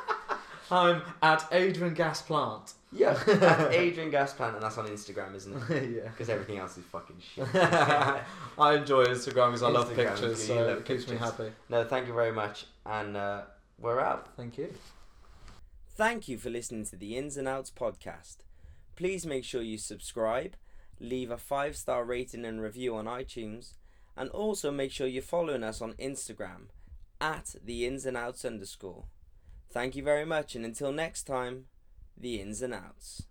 I'm at Adrian Gas Plant. yeah, that's Adrian Gasplant, and that's on Instagram, isn't it? yeah. Because everything else is fucking shit. I enjoy Instagram because I love Instagram, pictures, you so love it keeps me happy. no, thank you very much, and uh, we're out. Thank you. Thank you for listening to the Ins and Outs podcast. Please make sure you subscribe, leave a five star rating and review on iTunes, and also make sure you're following us on Instagram at the ins and outs underscore. Thank you very much, and until next time, the ins and outs.